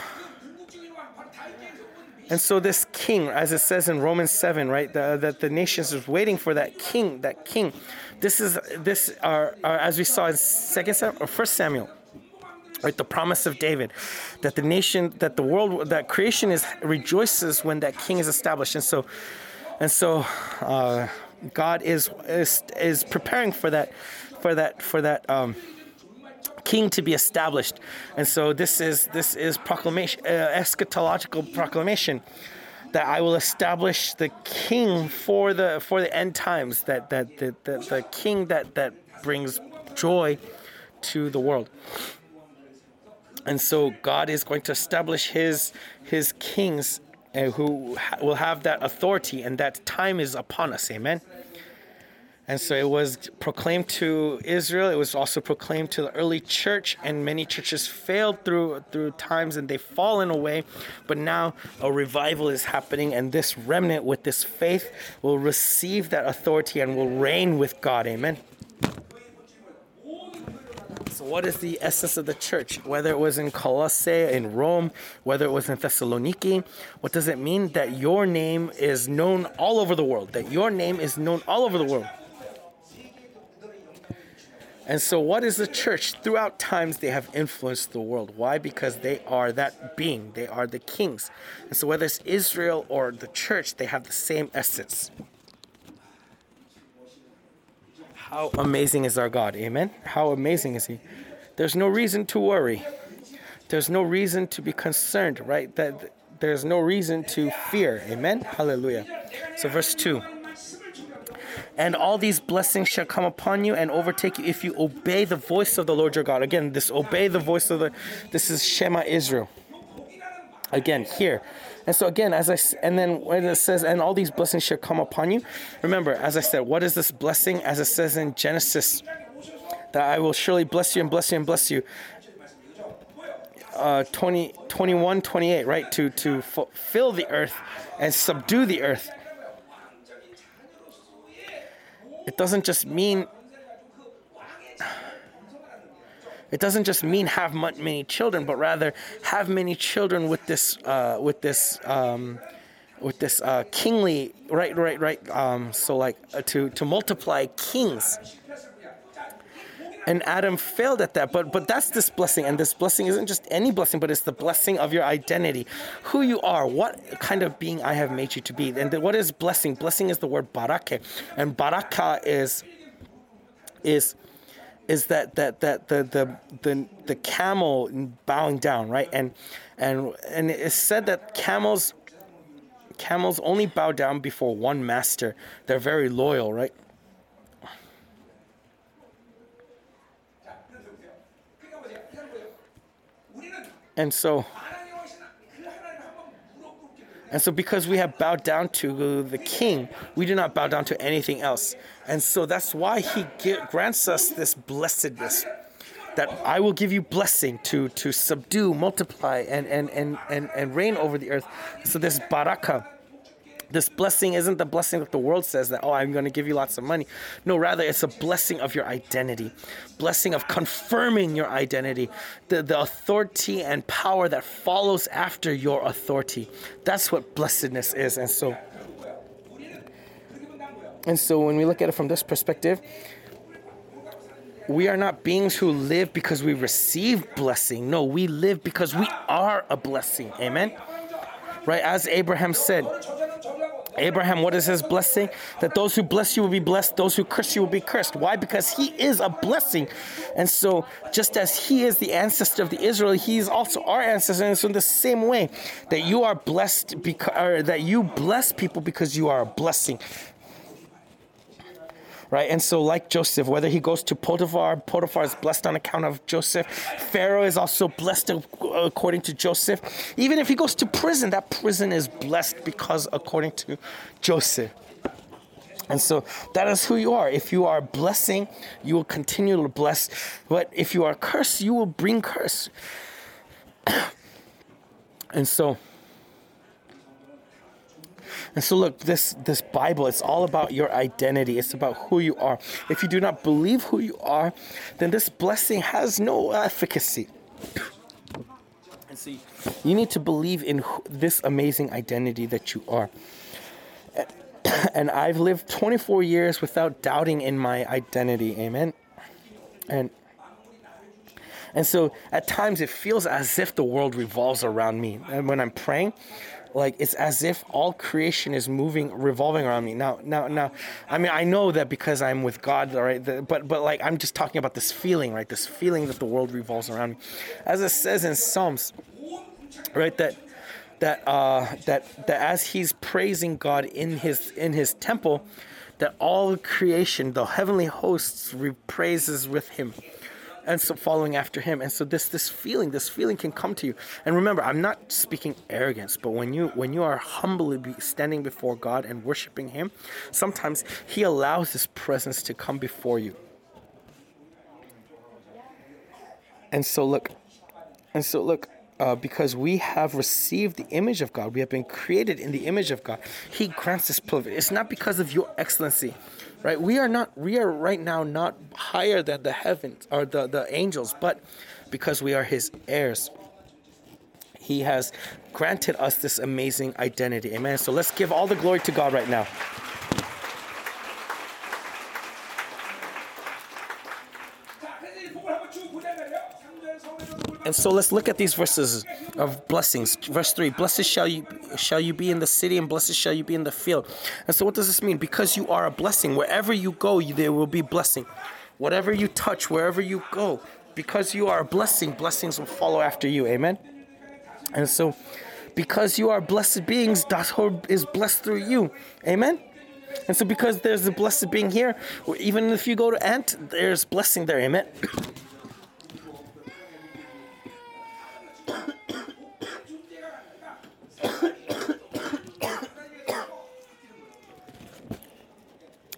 Speaker 1: and so this king, as it says in Romans 7, right, the, that the nations is waiting for that king, that king. This is this are as we saw in Second Samuel or First Samuel, right? The promise of David, that the nation, that the world, that creation is rejoices when that king is established, and so, and so, uh, God is is is preparing for that, for that, for that. Um, king to be established. And so this is this is proclamation, uh, eschatological proclamation that I will establish the king for the for the end times. That that the, the, the king that that brings joy to the world. And so God is going to establish his his kings uh, who ha- will have that authority, and that time is upon us. Amen. And so it was proclaimed to Israel. It was also proclaimed to the early church, and many churches failed through through times, and they've fallen away. But now a revival is happening, and this remnant with this faith will receive that authority and will reign with God. Amen. So, what is the essence of the church? Whether it was in Colossae, in Rome, whether it was in Thessaloniki, what does it mean that your name is known all over the world? That your name is known all over the world. And so, what is the church? Throughout times, they have influenced the world. Why? Because they are that being, they are the kings. And so, whether it's Israel or the church, they have the same essence. How amazing is our God? Amen? How amazing is He? There's no reason to worry, there's no reason to be concerned, right? That there's no reason to fear. Amen? Hallelujah. So, verse 2 and all these blessings shall come upon you and overtake you if you obey the voice of the Lord your God. Again, this obey the voice of the this is Shema Israel. Again, here. And so again, as I and then when it says, and all these blessings shall come upon you. Remember, as I said, what is this blessing? As it says in Genesis, that I will surely bless you and bless you and bless you. Uh, 20, 21, 28, right? To to fill the earth and subdue the earth it doesn't just mean it doesn't just mean have many children, but rather have many children with this uh, with this um, with this uh, kingly right right right. Um, so like uh, to to multiply kings and Adam failed at that. But but that's this blessing, and this blessing isn't just any blessing, but it's the blessing of your identity, who you are, what kind of being I have made you to be. And the, what is blessing? Blessing is the word barake, and baraka is is is that that that the the the, the camel bowing down, right? And and and it's said that camels camels only bow down before one master. They're very loyal, right? And so, and so, because we have bowed down to the King, we do not bow down to anything else. And so that's why He grants us this blessedness. That I will give you blessing to to subdue, multiply, and and and and, and reign over the earth. So this baraka this blessing isn't the blessing that the world says that, oh, I'm going to give you lots of money. No, rather, it's a blessing of your identity, blessing of confirming your identity, the, the authority and power that follows after your authority. That's what blessedness is. And so, and so when we look at it from this perspective, we are not beings who live because we receive blessing. No, we live because we are a blessing. Amen. Right? As Abraham said, Abraham, what is his blessing? That those who bless you will be blessed, those who curse you will be cursed. Why? Because he is a blessing. And so, just as he is the ancestor of the Israel, he is also our ancestor. And so, in the same way, that you are blessed that you bless people because you are a blessing right? And so, like Joseph, whether he goes to Potiphar, Potiphar is blessed on account of Joseph. Pharaoh is also blessed according to Joseph. Even if he goes to prison, that prison is blessed because according to Joseph. And so that is who you are. If you are blessing, you will continue to bless. But if you are cursed, you will bring curse. *coughs* and so and so look, this this Bible, it's all about your identity. It's about who you are. If you do not believe who you are, then this blessing has no efficacy. And so you need to believe in this amazing identity that you are. *clears throat* And I've lived 24 years without doubting in my identity. Amen. And and so at times it feels as if the world revolves around me. And when I'm praying, like it's as if all creation is moving revolving around me. Now now now i mean i know that because i'm with god right the, but but like i'm just talking about this feeling right this feeling that the world revolves around me. As it says in psalms right that that uh that that as he's praising god in his in his temple that all creation the heavenly hosts re- praises with him and so following after him and so this this feeling this feeling can come to you and remember i'm not speaking arrogance but when you when you are humbly standing before god and worshiping him sometimes he allows his presence to come before you and so look and so look uh, because we have received the image of God, we have been created in the image of God. He grants this privilege. It's not because of your excellency, right? We are not, we are right now not higher than the heavens or the, the angels, but because we are his heirs. He has granted us this amazing identity. Amen. So let's give all the glory to God right now. And so let's look at these verses of blessings. Verse 3 Blessed shall you shall you be in the city, and blessed shall you be in the field. And so, what does this mean? Because you are a blessing, wherever you go, you, there will be blessing. Whatever you touch, wherever you go, because you are a blessing, blessings will follow after you. Amen. And so, because you are blessed beings, Dashor is blessed through you. Amen. And so, because there's a blessed being here, even if you go to Ant, there's blessing there. Amen.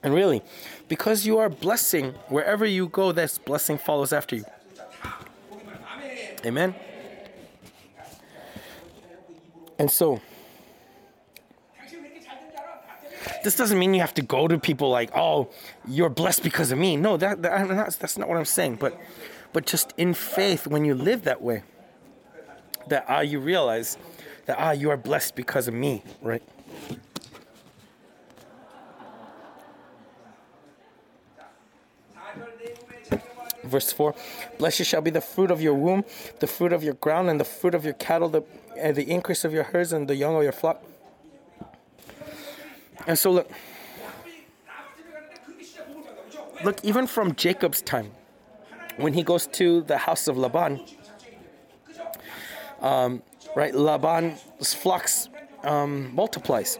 Speaker 1: And really, because you are blessing, wherever you go, this blessing follows after you. Amen. And so, this doesn't mean you have to go to people like, "Oh, you're blessed because of me." No, that, that that's, that's not what I'm saying. But, but just in faith, when you live that way, that ah, you realize that ah, you are blessed because of me, right? verse 4 Blessed shall be the fruit of your womb, the fruit of your ground, and the fruit of your cattle, the, uh, the increase of your herds, and the young of your flock. And so, look, look, even from Jacob's time, when he goes to the house of Laban, um, right, Laban's flocks um, multiplies.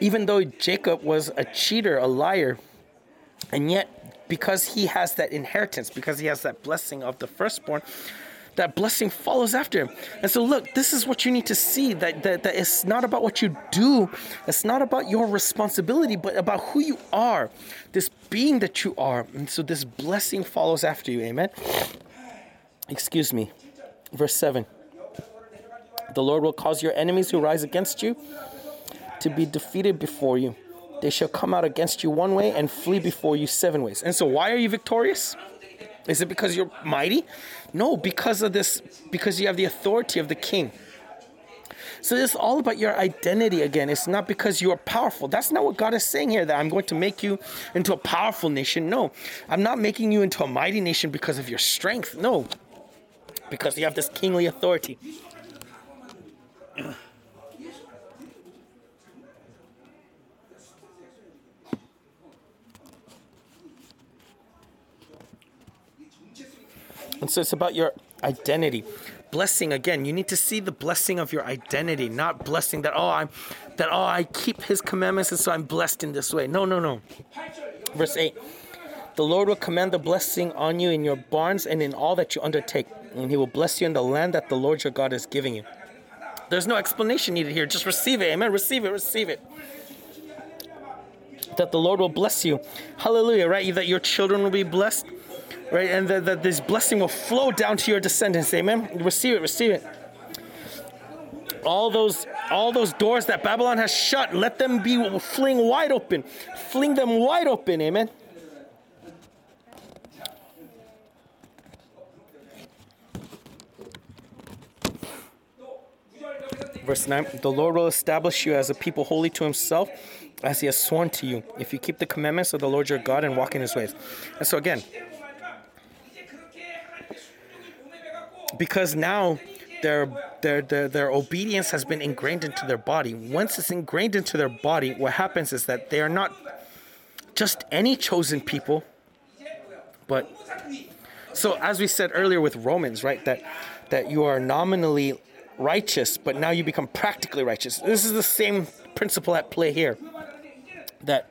Speaker 1: Even though Jacob was a cheater, a liar, and yet because he has that inheritance, because he has that blessing of the firstborn, that blessing follows after him. And so, look, this is what you need to see that, that, that it's not about what you do, it's not about your responsibility, but about who you are, this being that you are. And so, this blessing follows after you. Amen. Excuse me. Verse 7 The Lord will cause your enemies who rise against you to be defeated before you. They shall come out against you one way and flee before you seven ways. And so, why are you victorious? Is it because you're mighty? No, because of this, because you have the authority of the king. So it's all about your identity again. It's not because you are powerful. That's not what God is saying here, that I'm going to make you into a powerful nation. No, I'm not making you into a mighty nation because of your strength. No, because you have this kingly authority. And so it's about your identity. Blessing again, you need to see the blessing of your identity, not blessing that oh I'm that oh I keep his commandments and so I'm blessed in this way. No, no, no. Verse 8. The Lord will command the blessing on you in your barns and in all that you undertake, and he will bless you in the land that the Lord your God is giving you. There's no explanation needed here. Just receive it. Amen. Receive it. Receive it. That the Lord will bless you. Hallelujah, right? That your children will be blessed right? And that, that this blessing will flow down to your descendants. Amen. Receive it, receive it. All those, all those doors that Babylon has shut, let them be fling wide open. Fling them wide open. Amen. Verse 9 The Lord will establish you as a people holy to himself, as he has sworn to you, if you keep the commandments of the Lord your God and walk in his ways. And so, again, because now their, their their their obedience has been ingrained into their body. Once it's ingrained into their body, what happens is that they are not just any chosen people, but so as we said earlier with Romans, right? That that you are nominally righteous, but now you become practically righteous. This is the same principle at play here. That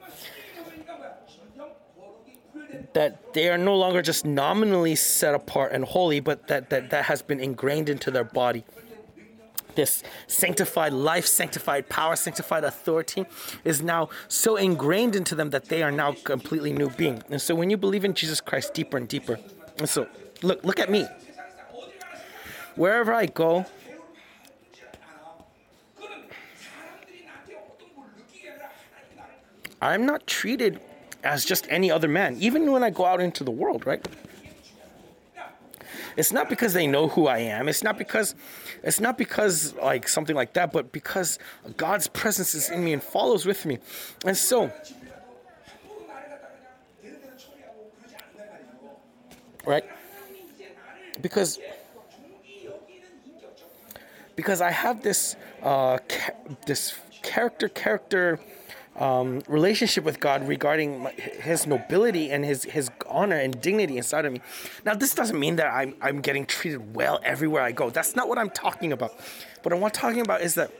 Speaker 1: that they are no longer just nominally set apart and holy, but that, that that has been ingrained into their body. This sanctified life, sanctified power, sanctified authority is now so ingrained into them that they are now completely new being. And so when you believe in Jesus Christ deeper and deeper, and so look, look at me. Wherever I go, I'm not treated as just any other man, even when I go out into the world, right? It's not because they know who I am. It's not because it's not because like something like that, but because God's presence is in me and follows with me. And so right? Because because I have this uh, ca- this character character um, relationship with God regarding His nobility and His His honor and dignity inside of me. Now, this doesn't mean that I'm I'm getting treated well everywhere I go. That's not what I'm talking about. What I'm talking about is that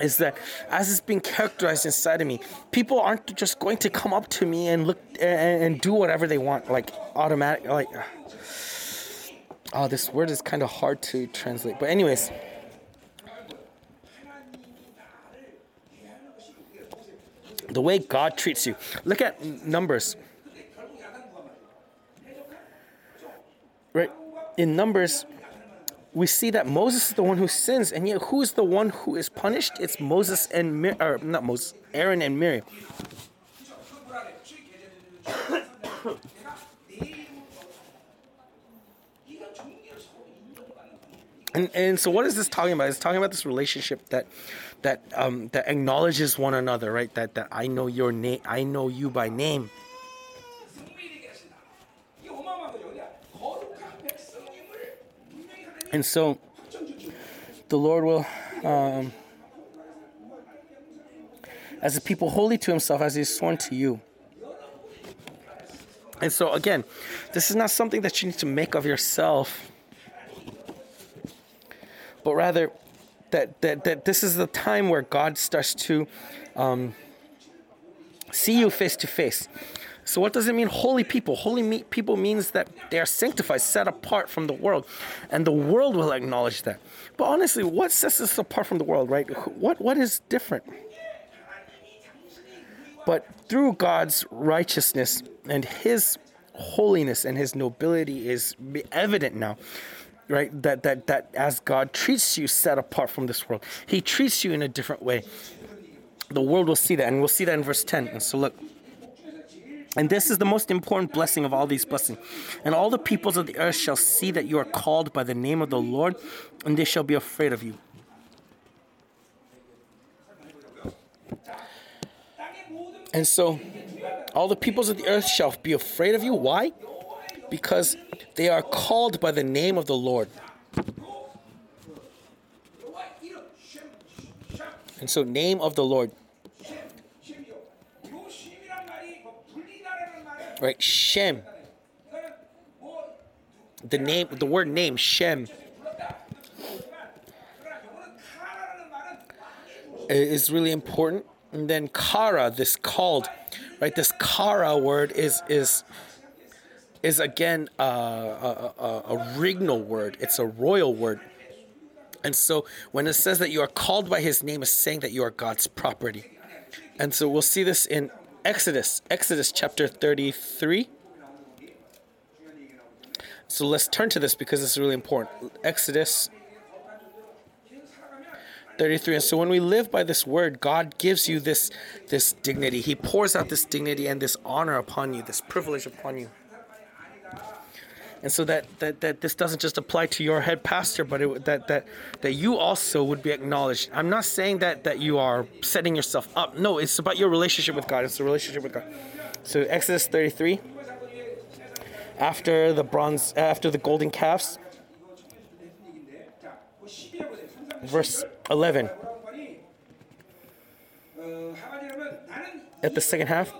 Speaker 1: is that as it's being characterized inside of me, people aren't just going to come up to me and look and, and do whatever they want, like automatic, like. Oh, this word is kind of hard to translate. But anyways. The way God treats you. Look at Numbers. Right? In Numbers, we see that Moses is the one who sins, and yet who is the one who is punished? It's Moses and Mir- or not Moses, Aaron and Miriam. *coughs* and, and so what is this talking about? It's talking about this relationship that that um, that acknowledges one another, right? That that I know your name, I know you by name. And so, the Lord will, um, as a people holy to Himself, as He's sworn to you. And so, again, this is not something that you need to make of yourself, but rather that, that, that this is the time where God starts to um, see you face to face. So, what does it mean, holy people? Holy me- people means that they are sanctified, set apart from the world, and the world will acknowledge that. But honestly, what sets us apart from the world, right? What what is different? But through God's righteousness and His holiness and His nobility is evident now right that that that as god treats you set apart from this world he treats you in a different way the world will see that and we'll see that in verse 10 and so look and this is the most important blessing of all these blessings. And all the peoples of the earth shall see that you are called by the name of the Lord, and they shall be afraid of you. And so all the peoples of the earth shall be afraid of you. Why? Because they are called by the name of the Lord. And so, name of the Lord. Right, Shem. The name, the word name, Shem, is really important. And then Kara, this called, right? This Kara word is is is again a, a, a regnal word. It's a royal word. And so when it says that you are called by his name, it's saying that you are God's property. And so we'll see this in Exodus, Exodus chapter 33. So let's turn to this because it's really important. Exodus 33 and so when we live by this word god gives you this this dignity he pours out this dignity and this honor upon you this privilege upon you and so that, that, that this doesn't just apply to your head pastor, but it, that that that you also would be acknowledged. I'm not saying that that you are setting yourself up. No, it's about your relationship with God. It's the relationship with God. So Exodus 33. After the bronze, after the golden calves, verse 11. At the second half.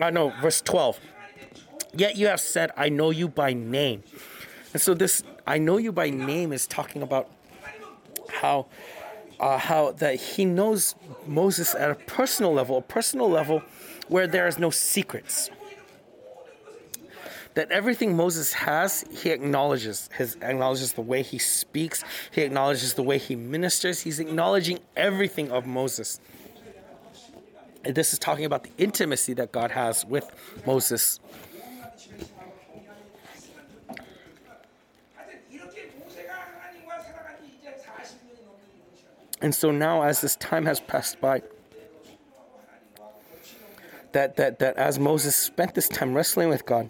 Speaker 1: I uh, know, verse 12. Yet you have said, I know you by name. And so this I know you by name is talking about how uh, how that he knows Moses at a personal level, a personal level where there is no secrets. That everything Moses has, he acknowledges. His acknowledges the way he speaks. He acknowledges the way he ministers. He's acknowledging everything of Moses this is talking about the intimacy that God has with Moses. And so now, as this time has passed by, that, that, that as Moses spent this time wrestling with God,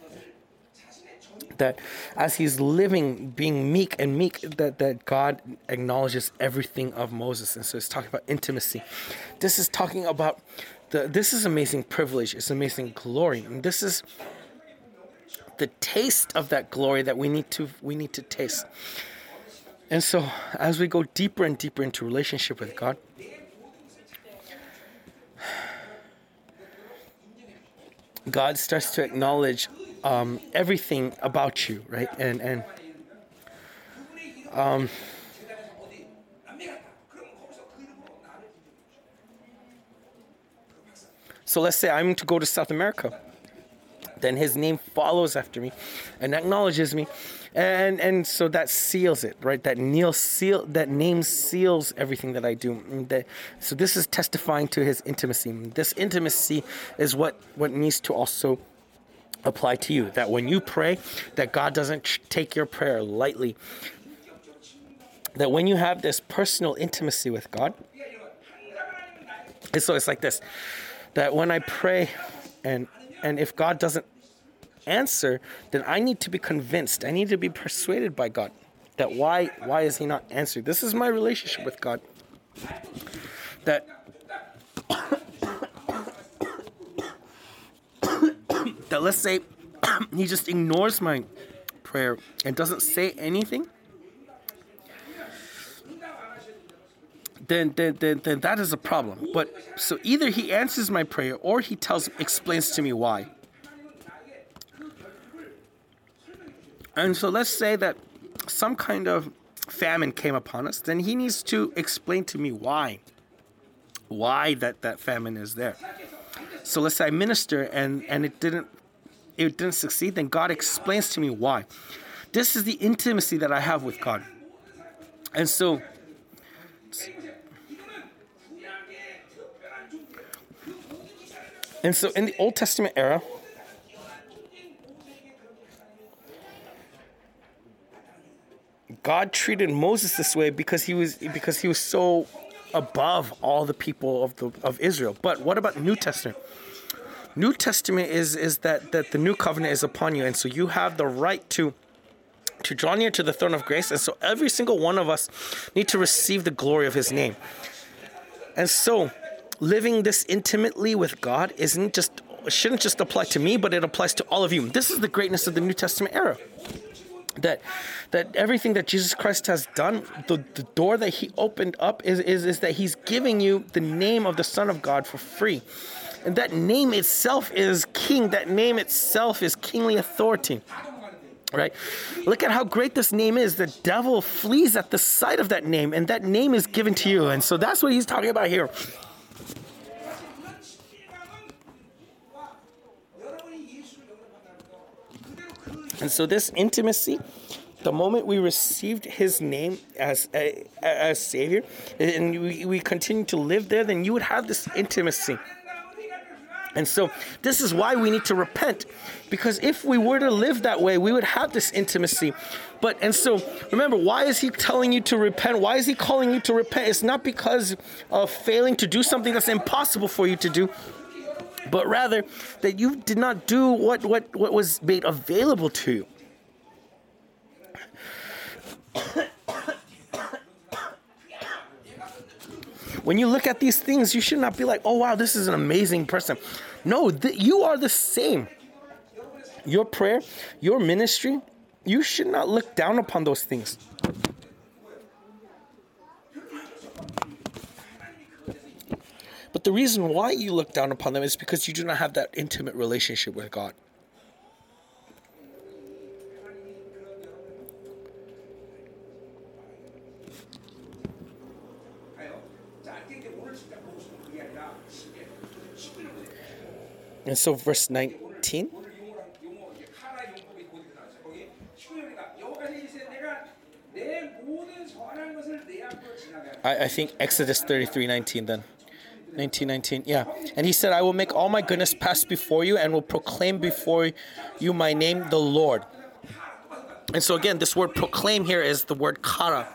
Speaker 1: that as he's living, being meek and meek, that, that God acknowledges everything of Moses. And so it's talking about intimacy. This is talking about the, this is amazing privilege. It's amazing glory. And this is the taste of that glory that we need to we need to taste. And so as we go deeper and deeper into relationship with God, God starts to acknowledge um, everything about you, right? And and um, So let's say I'm to go to South America. Then his name follows after me and acknowledges me. And and so that seals it, right? That Neil seal that name seals everything that I do. That, so this is testifying to his intimacy. This intimacy is what, what needs to also apply to you. That when you pray, that God doesn't take your prayer lightly. That when you have this personal intimacy with God, so it's like this that when I pray and and if God doesn't answer, then I need to be convinced. I need to be persuaded by God that why why is he not answering? This is my relationship with God. That *coughs* that let's say *coughs* he just ignores my prayer and doesn't say anything then, then, then, then that is a problem. But so either he answers my prayer or he tells, explains to me why. And so let's say that some kind of famine came upon us, then he needs to explain to me why. Why that, that famine is there. So let's say I minister and, and it didn't it didn't succeed, then God explains to me why. This is the intimacy that I have with God. And so And so in the Old Testament era, God treated Moses this way because he was because he was so above all the people of the of Israel. But what about New Testament? New Testament is is that that the new covenant is upon you, and so you have the right to to draw near to the throne of grace. And so every single one of us need to receive the glory of his name. And so living this intimately with God isn't just shouldn't just apply to me, but it applies to all of you. This is the greatness of the New Testament era. That that everything that Jesus Christ has done, the, the door that he opened up is, is, is that he's giving you the name of the Son of God for free. And that name itself is king. That name itself is kingly authority. Right? Look at how great this name is. The devil flees at the sight of that name, and that name is given to you. And so that's what he's talking about here. And so this intimacy, the moment we received his name as a, as savior and we, we continue to live there, then you would have this intimacy. And so this is why we need to repent because if we were to live that way, we would have this intimacy. But and so remember, why is he telling you to repent? Why is he calling you to repent? It's not because of failing to do something that's impossible for you to do but rather that you did not do what, what, what was made available to you. when you look at these things, you should not be like, oh, wow, this is an amazing person. No, th- you are the same. Your prayer, your ministry, you should not look down upon those things. But the reason why you look down upon them is because you do not have that intimate relationship with God. And so, verse 19. I, I think Exodus 33 19 then. 1919 yeah. And he said i will make all my goodness pass before you and will proclaim before you my name the lord. And so again this word proclaim here is the word kara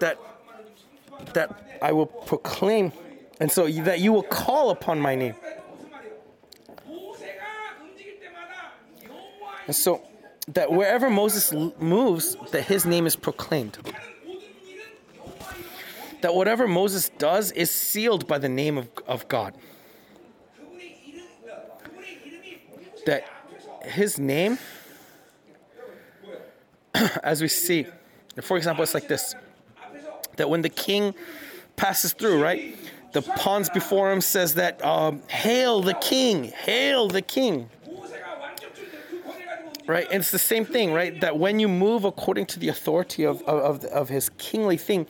Speaker 1: that that i will proclaim and so that you will call upon my name. And so that wherever moses moves that his name is proclaimed that whatever Moses does is sealed by the name of, of God. That his name, *clears throat* as we see, for example, it's like this that when the king passes through, right? The pawns before him says that, um, Hail the king, hail the king right? And it's the same thing, right? That when you move according to the authority of, of, of his kingly thing,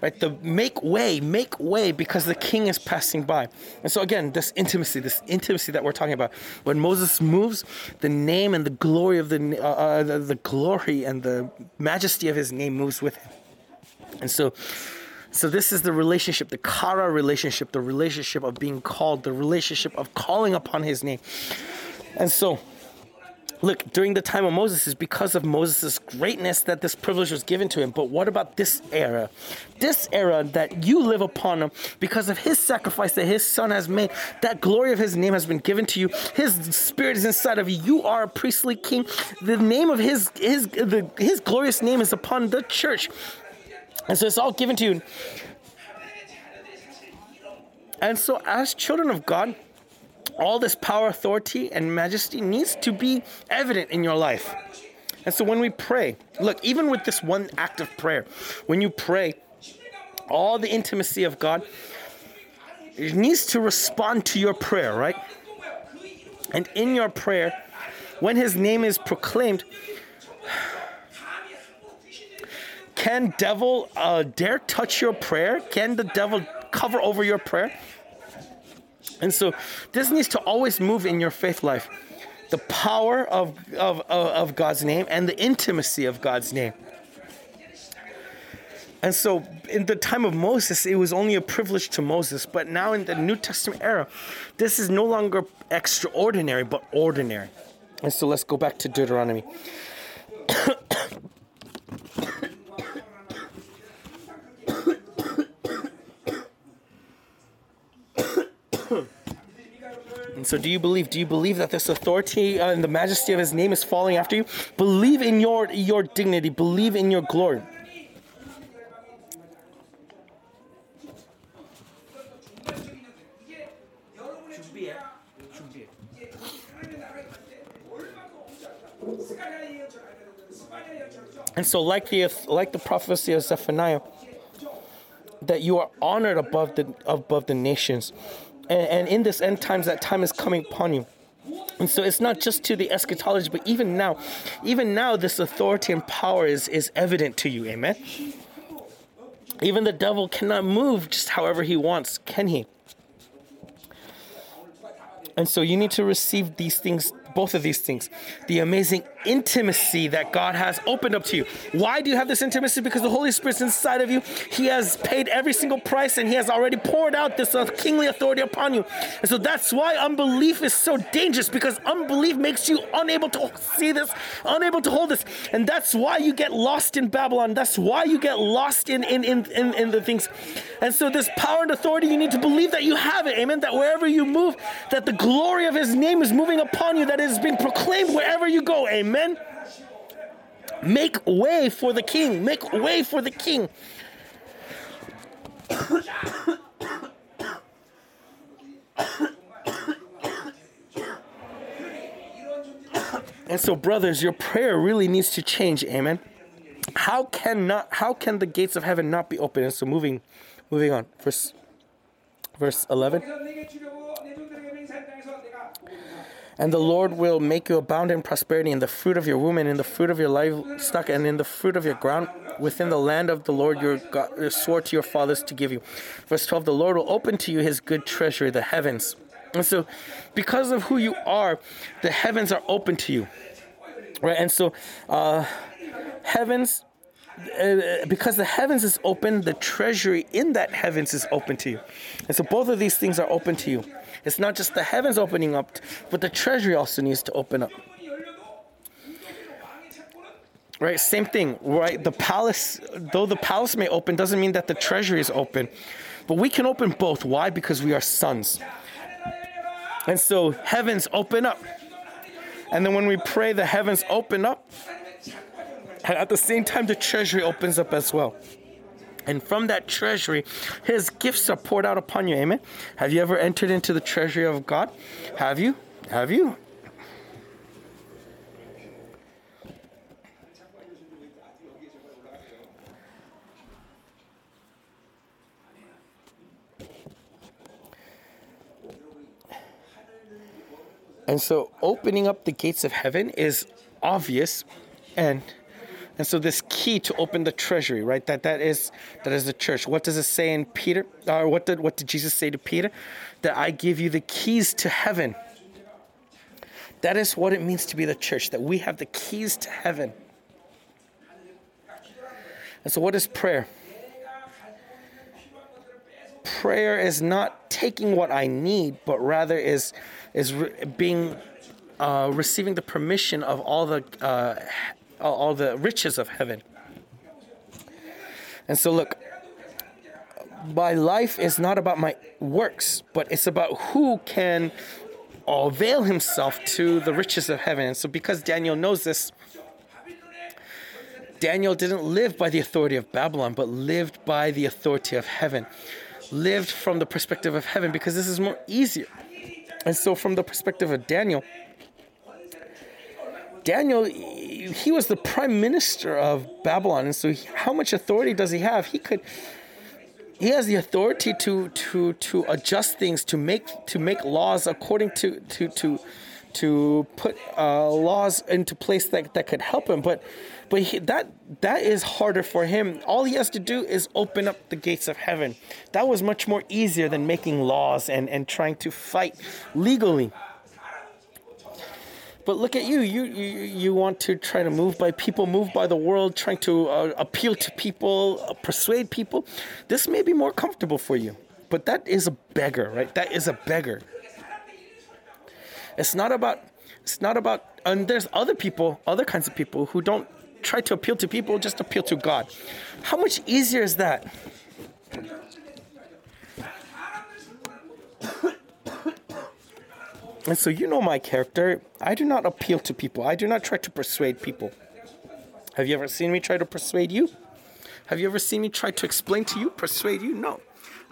Speaker 1: right? The make way, make way because the king is passing by. And so again, this intimacy, this intimacy that we're talking about, when Moses moves, the name and the glory of the, uh, uh, the, the glory and the majesty of his name moves with him. And so, so this is the relationship, the kara relationship, the relationship of being called, the relationship of calling upon his name. And so look, during the time of Moses is because of Moses' greatness that this privilege was given to him. But what about this era? This era that you live upon him because of his sacrifice that his son has made, that glory of his name has been given to you. His spirit is inside of you. You are a priestly king. The name of his his the, his glorious name is upon the church. And so it's all given to you. And so as children of God, all this power, authority, and majesty needs to be evident in your life. And so when we pray, look, even with this one act of prayer, when you pray, all the intimacy of God it needs to respond to your prayer, right? And in your prayer, when his name is proclaimed, can devil uh, dare touch your prayer? Can the devil cover over your prayer? And so this needs to always move in your faith life. The power of, of, of God's name and the intimacy of God's name. And so, in the time of Moses, it was only a privilege to Moses. But now, in the New Testament era, this is no longer extraordinary, but ordinary. And so, let's go back to Deuteronomy. *coughs* And so, do you believe? Do you believe that this authority uh, and the majesty of His name is falling after you? Believe in your your dignity. Believe in your glory. And so, like the like the prophecy of Zephaniah, that you are honored above the above the nations, and, and in this end times, that time is coming upon you. And so it's not just to the eschatology, but even now, even now, this authority and power is, is evident to you. Amen. Even the devil cannot move just however he wants, can he? And so you need to receive these things both of these things. The amazing intimacy that God has opened up to you. Why do you have this intimacy? Because the Holy Spirit's inside of you. He has paid every single price and He has already poured out this kingly authority upon you. And so that's why unbelief is so dangerous because unbelief makes you unable to see this, unable to hold this. And that's why you get lost in Babylon. That's why you get lost in, in, in, in, in the things. And so this power and authority, you need to believe that you have it. Amen. That wherever you move, that the glory of His name is moving upon you, that that is being proclaimed wherever you go. Amen. Make way for the king. Make way for the king. and so brothers your prayer really needs to change amen how can not how can the gates of heaven not be open and so moving moving on verse verse 11 and the Lord will make you abound in prosperity in the fruit of your womb and in the fruit of your livestock and in the fruit of your ground within the land of the Lord your God swore to your fathers to give you. Verse 12 The Lord will open to you his good treasury, the heavens. And so, because of who you are, the heavens are open to you. Right? And so, uh, heavens uh, because the heavens is open, the treasury in that heavens is open to you. And so both of these things are open to you. It's not just the heavens opening up, but the treasury also needs to open up. Right, same thing, right? The palace, though the palace may open, doesn't mean that the treasury is open. But we can open both. Why? Because we are sons. And so heavens open up. And then when we pray, the heavens open up. And at the same time, the treasury opens up as well. And from that treasury, his gifts are poured out upon you. Amen. Have you ever entered into the treasury of God? Have you? Have you? And so opening up the gates of heaven is obvious and and so this key to open the treasury, right? That that is that is the church. What does it say in Peter? Or what did what did Jesus say to Peter? That I give you the keys to heaven. That is what it means to be the church, that we have the keys to heaven. And so what is prayer? Prayer is not taking what I need, but rather is is re- being uh, receiving the permission of all the uh, all the riches of heaven. And so, look, my life is not about my works, but it's about who can avail himself to the riches of heaven. And so, because Daniel knows this, Daniel didn't live by the authority of Babylon, but lived by the authority of heaven. Lived from the perspective of heaven because this is more easier. And so, from the perspective of Daniel, Daniel, he was the prime minister of Babylon, and so he, how much authority does he have? He could, he has the authority to to to adjust things, to make to make laws according to to to to put uh, laws into place that, that could help him. But but he, that that is harder for him. All he has to do is open up the gates of heaven. That was much more easier than making laws and and trying to fight legally. But look at you. You you you want to try to move by people, move by the world, trying to uh, appeal to people, uh, persuade people. This may be more comfortable for you, but that is a beggar, right? That is a beggar. It's not about. It's not about. And there's other people, other kinds of people who don't try to appeal to people, just appeal to God. How much easier is that? And so you know my character. I do not appeal to people. I do not try to persuade people. Have you ever seen me try to persuade you? Have you ever seen me try to explain to you, persuade you? No.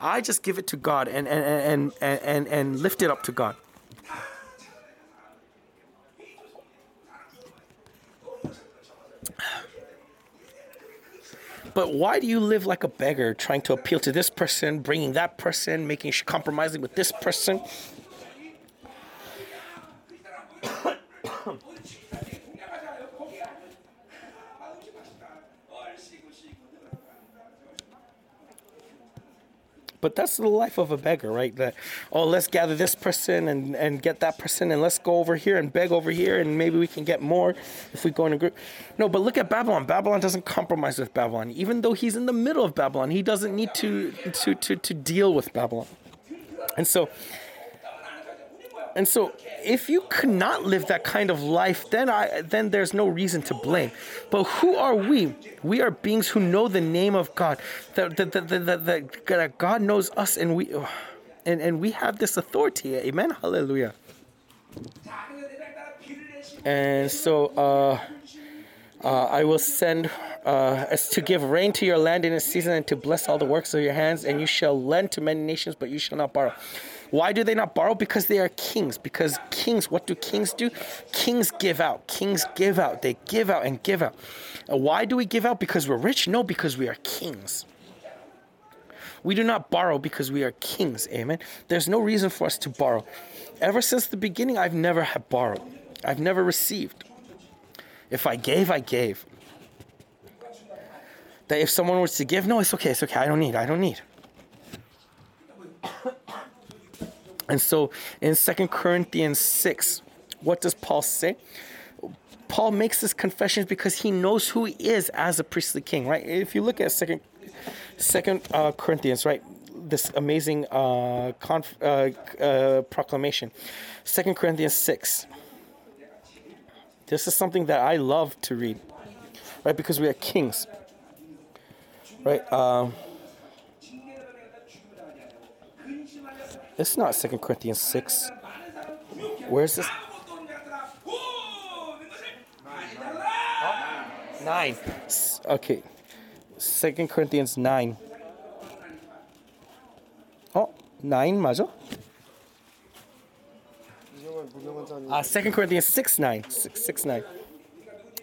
Speaker 1: I just give it to God and and and and, and, and lift it up to God. But why do you live like a beggar, trying to appeal to this person, bringing that person, making compromising with this person? But that's the life of a beggar, right? That oh, let's gather this person and and get that person, and let's go over here and beg over here, and maybe we can get more if we go in a group. No, but look at Babylon. Babylon doesn't compromise with Babylon, even though he's in the middle of Babylon. He doesn't need to to to to deal with Babylon, and so and so, if you cannot live that kind of life, then I then there's no reason to blame. But who are we? We are beings who know the name of God. That that, that, that, that, God knows us, and we and and we have this authority. Amen. Hallelujah. And so, uh, uh, I will send uh, as to give rain to your land in its season and to bless all the works of your hands, and you shall lend to many nations, but you shall not borrow. Why do they not borrow? Because they are kings. Because kings, what do kings do? Kings give out. Kings give out. They give out and give out. Uh, why do we give out? Because we're rich? No, because we are kings. We do not borrow because we are kings. Amen. There's no reason for us to borrow. Ever since the beginning, I've never borrowed. I've never received. If I gave, I gave. That if someone was to give, no, it's okay, it's okay. I don't need. I don't need. And so in Second Corinthians 6, what does Paul say? Paul makes this confession because he knows who he is as a priestly king, right? If you look at Second Second uh, Corinthians, right, this amazing uh, conf- uh, uh proclamation, Second Corinthians six. This is something that I love to read, right? Because we are kings, right? Um, It's not Second Corinthians 6. Where's this? Nine. Okay. Second Corinthians 9. Oh, 9 맞아? Uh, 2 Corinthians 6 9. 6, 6 9.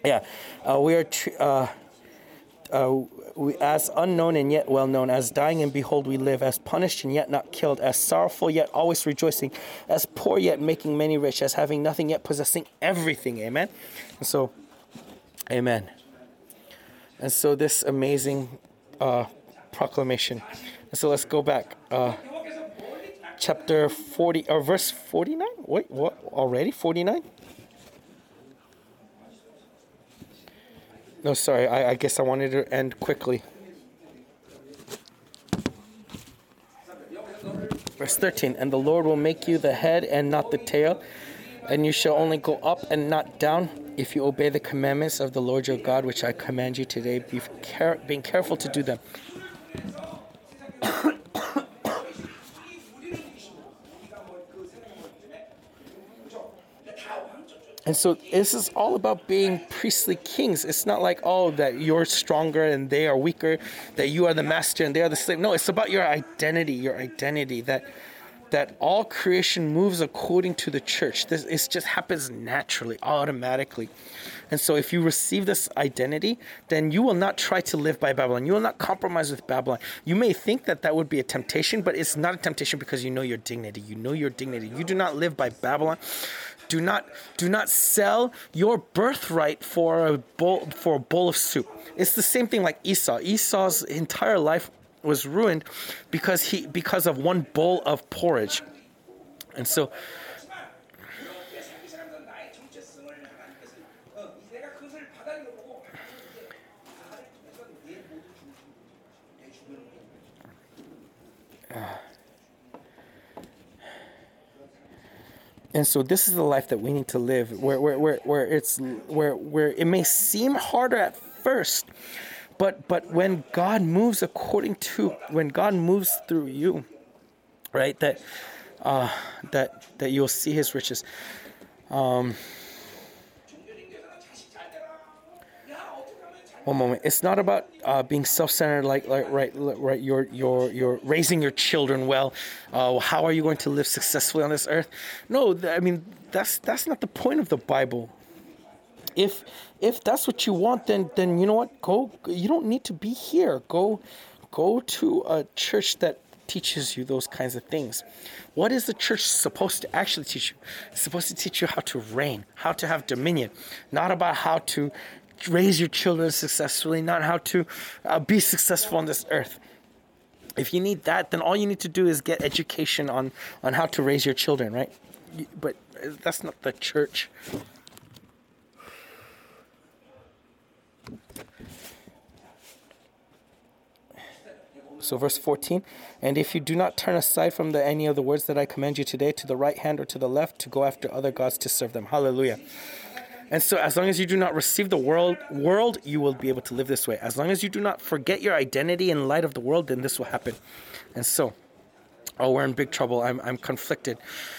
Speaker 1: Yeah. Uh, we are. uh, uh, we, as unknown and yet well known, as dying and behold we live, as punished and yet not killed, as sorrowful yet always rejoicing, as poor yet making many rich, as having nothing yet possessing everything. Amen. And so, Amen. And so this amazing uh, proclamation. And so let's go back. Uh, chapter 40 or verse 49 wait what already 49 No, sorry. I, I guess I wanted to end quickly. Verse 13 And the Lord will make you the head and not the tail, and you shall only go up and not down if you obey the commandments of the Lord your God, which I command you today, be care- being careful to do them. And so this is all about being priestly kings. It's not like, oh, that you're stronger and they are weaker, that you are the master and they are the slave. No, it's about your identity, your identity that that all creation moves according to the church. This it just happens naturally, automatically. And so if you receive this identity, then you will not try to live by Babylon. You will not compromise with Babylon. You may think that that would be a temptation, but it's not a temptation because you know your dignity. You know your dignity. You do not live by Babylon. Do not do not sell your birthright for a bowl for a bowl of soup. It's the same thing like Esau. Esau's entire life was ruined because he because of one bowl of porridge. And so and so this is the life that we need to live where where, where, where it's where where it may seem harder at first but but when god moves according to when god moves through you right that uh, that that you'll see His riches. Um, one moment. It's not about uh, being self-centered, like like right right. You're you're you're raising your children well. Uh, how are you going to live successfully on this earth? No, th- I mean that's that's not the point of the Bible. If if that's what you want, then then you know what? Go. You don't need to be here. Go go to a church that teaches you those kinds of things. What is the church supposed to actually teach you? It's supposed to teach you how to reign, how to have dominion, not about how to raise your children successfully, not how to uh, be successful on this earth. If you need that, then all you need to do is get education on, on how to raise your children, right? But that's not the church. So, verse 14, and if you do not turn aside from the, any of the words that I command you today to the right hand or to the left to go after other gods to serve them. Hallelujah. And so, as long as you do not receive the world, world, you will be able to live this way. As long as you do not forget your identity in light of the world, then this will happen. And so, oh, we're in big trouble. I'm, I'm conflicted.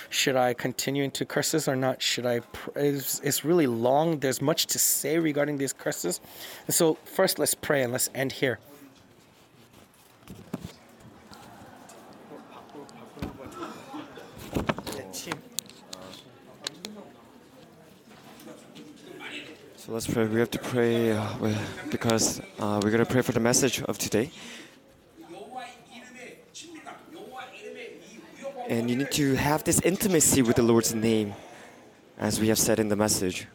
Speaker 1: Should I continue into curses or not? Should I? It's, it's really long. There's much to say regarding these curses. And so, first, let's pray and let's end here.
Speaker 2: So let's pray. We have to pray uh, because uh, we're going to pray for the message of today. And you need to have this intimacy with the Lord's name, as we have said in the message.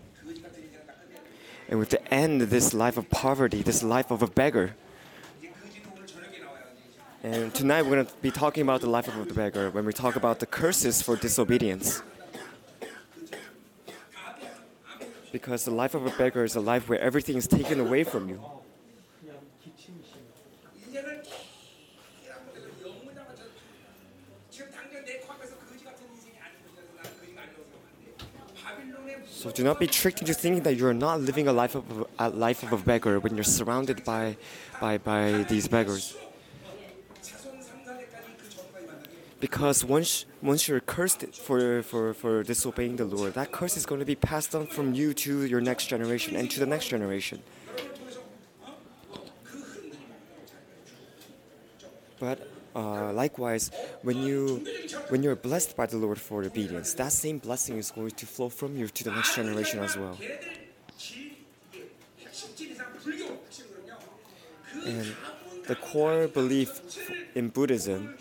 Speaker 2: And we have to end this life of poverty, this life of a beggar. And tonight we're going to be talking about the life of the beggar when we talk about the curses for disobedience. Because the life of a beggar is a life where everything is taken away from you. So do not be tricked into thinking that you are not living a life of a life of a beggar when you're surrounded by, by, by these beggars. Because once once you're cursed for, for, for disobeying the Lord, that curse is going to be passed on from you to your next generation and to the next generation. But uh, likewise, when you when you're blessed by the Lord for obedience, that same blessing is going to flow from you to the next generation as well. And the core belief in Buddhism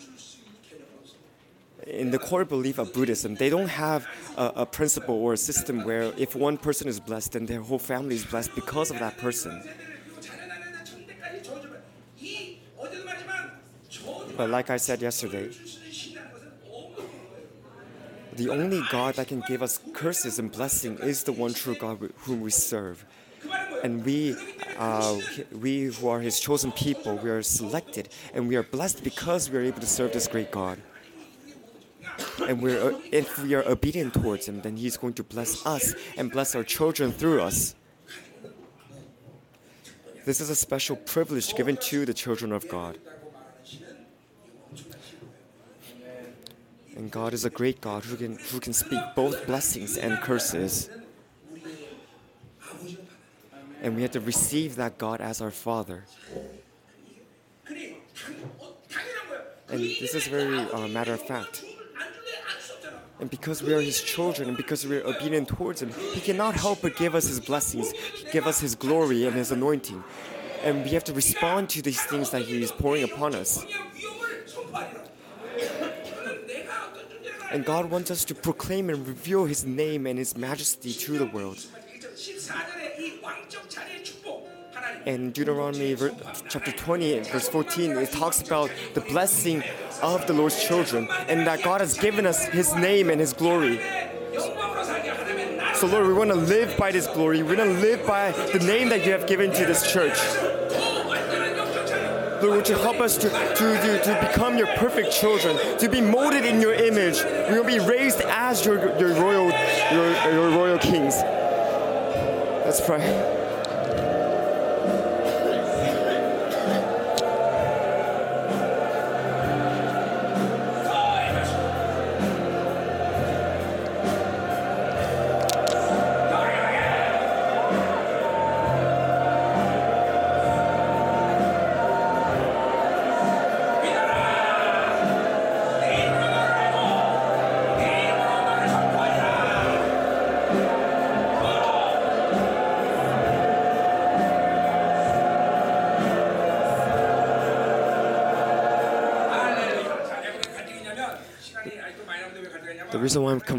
Speaker 2: in the core belief of Buddhism, they don't have a, a, principle or a system where if one person is blessed, then their whole family is blessed because of that person. But like I said yesterday, the only God that can give us curses and blessing is the one true God whom we serve. And we, uh, we who are His chosen people, we are selected and we are blessed because we are able to serve this great God and we're uh, if we are obedient towards him then he's going to bless us and bless our children through us. This is a special privilege given to the children of god. And god is a great god who can who can speak both blessings and curses. And we have to receive that god as our father. And this is very uh, matter of fact and because we are His children and because we are obedient towards Him, He cannot help but give us His blessings, give us His glory and His anointing. And we have to respond to these things that He is pouring upon us. And God wants us to proclaim and reveal His name and His majesty to the world. In Deuteronomy chapter 20, verse 14, it talks about the blessing of the Lord's children and that God has given us His name and His glory. So, Lord, we want to live by this glory. We want to live by the name that you have given to this church. Lord, would you help us to, to, to, to become your perfect children, to be molded in your image. We will be raised as your, your, royal, your, your royal kings. Let's pray.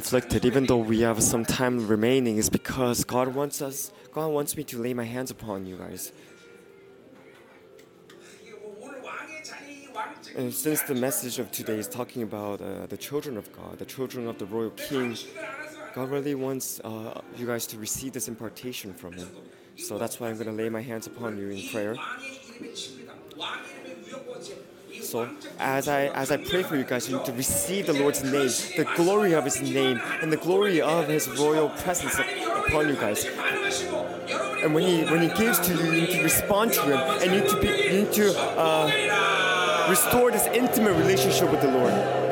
Speaker 2: Conflicted, even though we have some time remaining, is because God wants us. God wants me to lay my hands upon you guys. And since the message of today is talking about uh, the children of God, the children of the royal king, God really wants uh, you guys to receive this impartation from Him. So that's why I'm going to lay my hands upon you in prayer. So as I as I pray for you guys, you need to receive the Lord's name, the glory of His name, and the glory of His royal presence upon you guys. And when He when He gives to you, you need to respond to Him, and you need to be you need to uh, restore this intimate relationship with the Lord.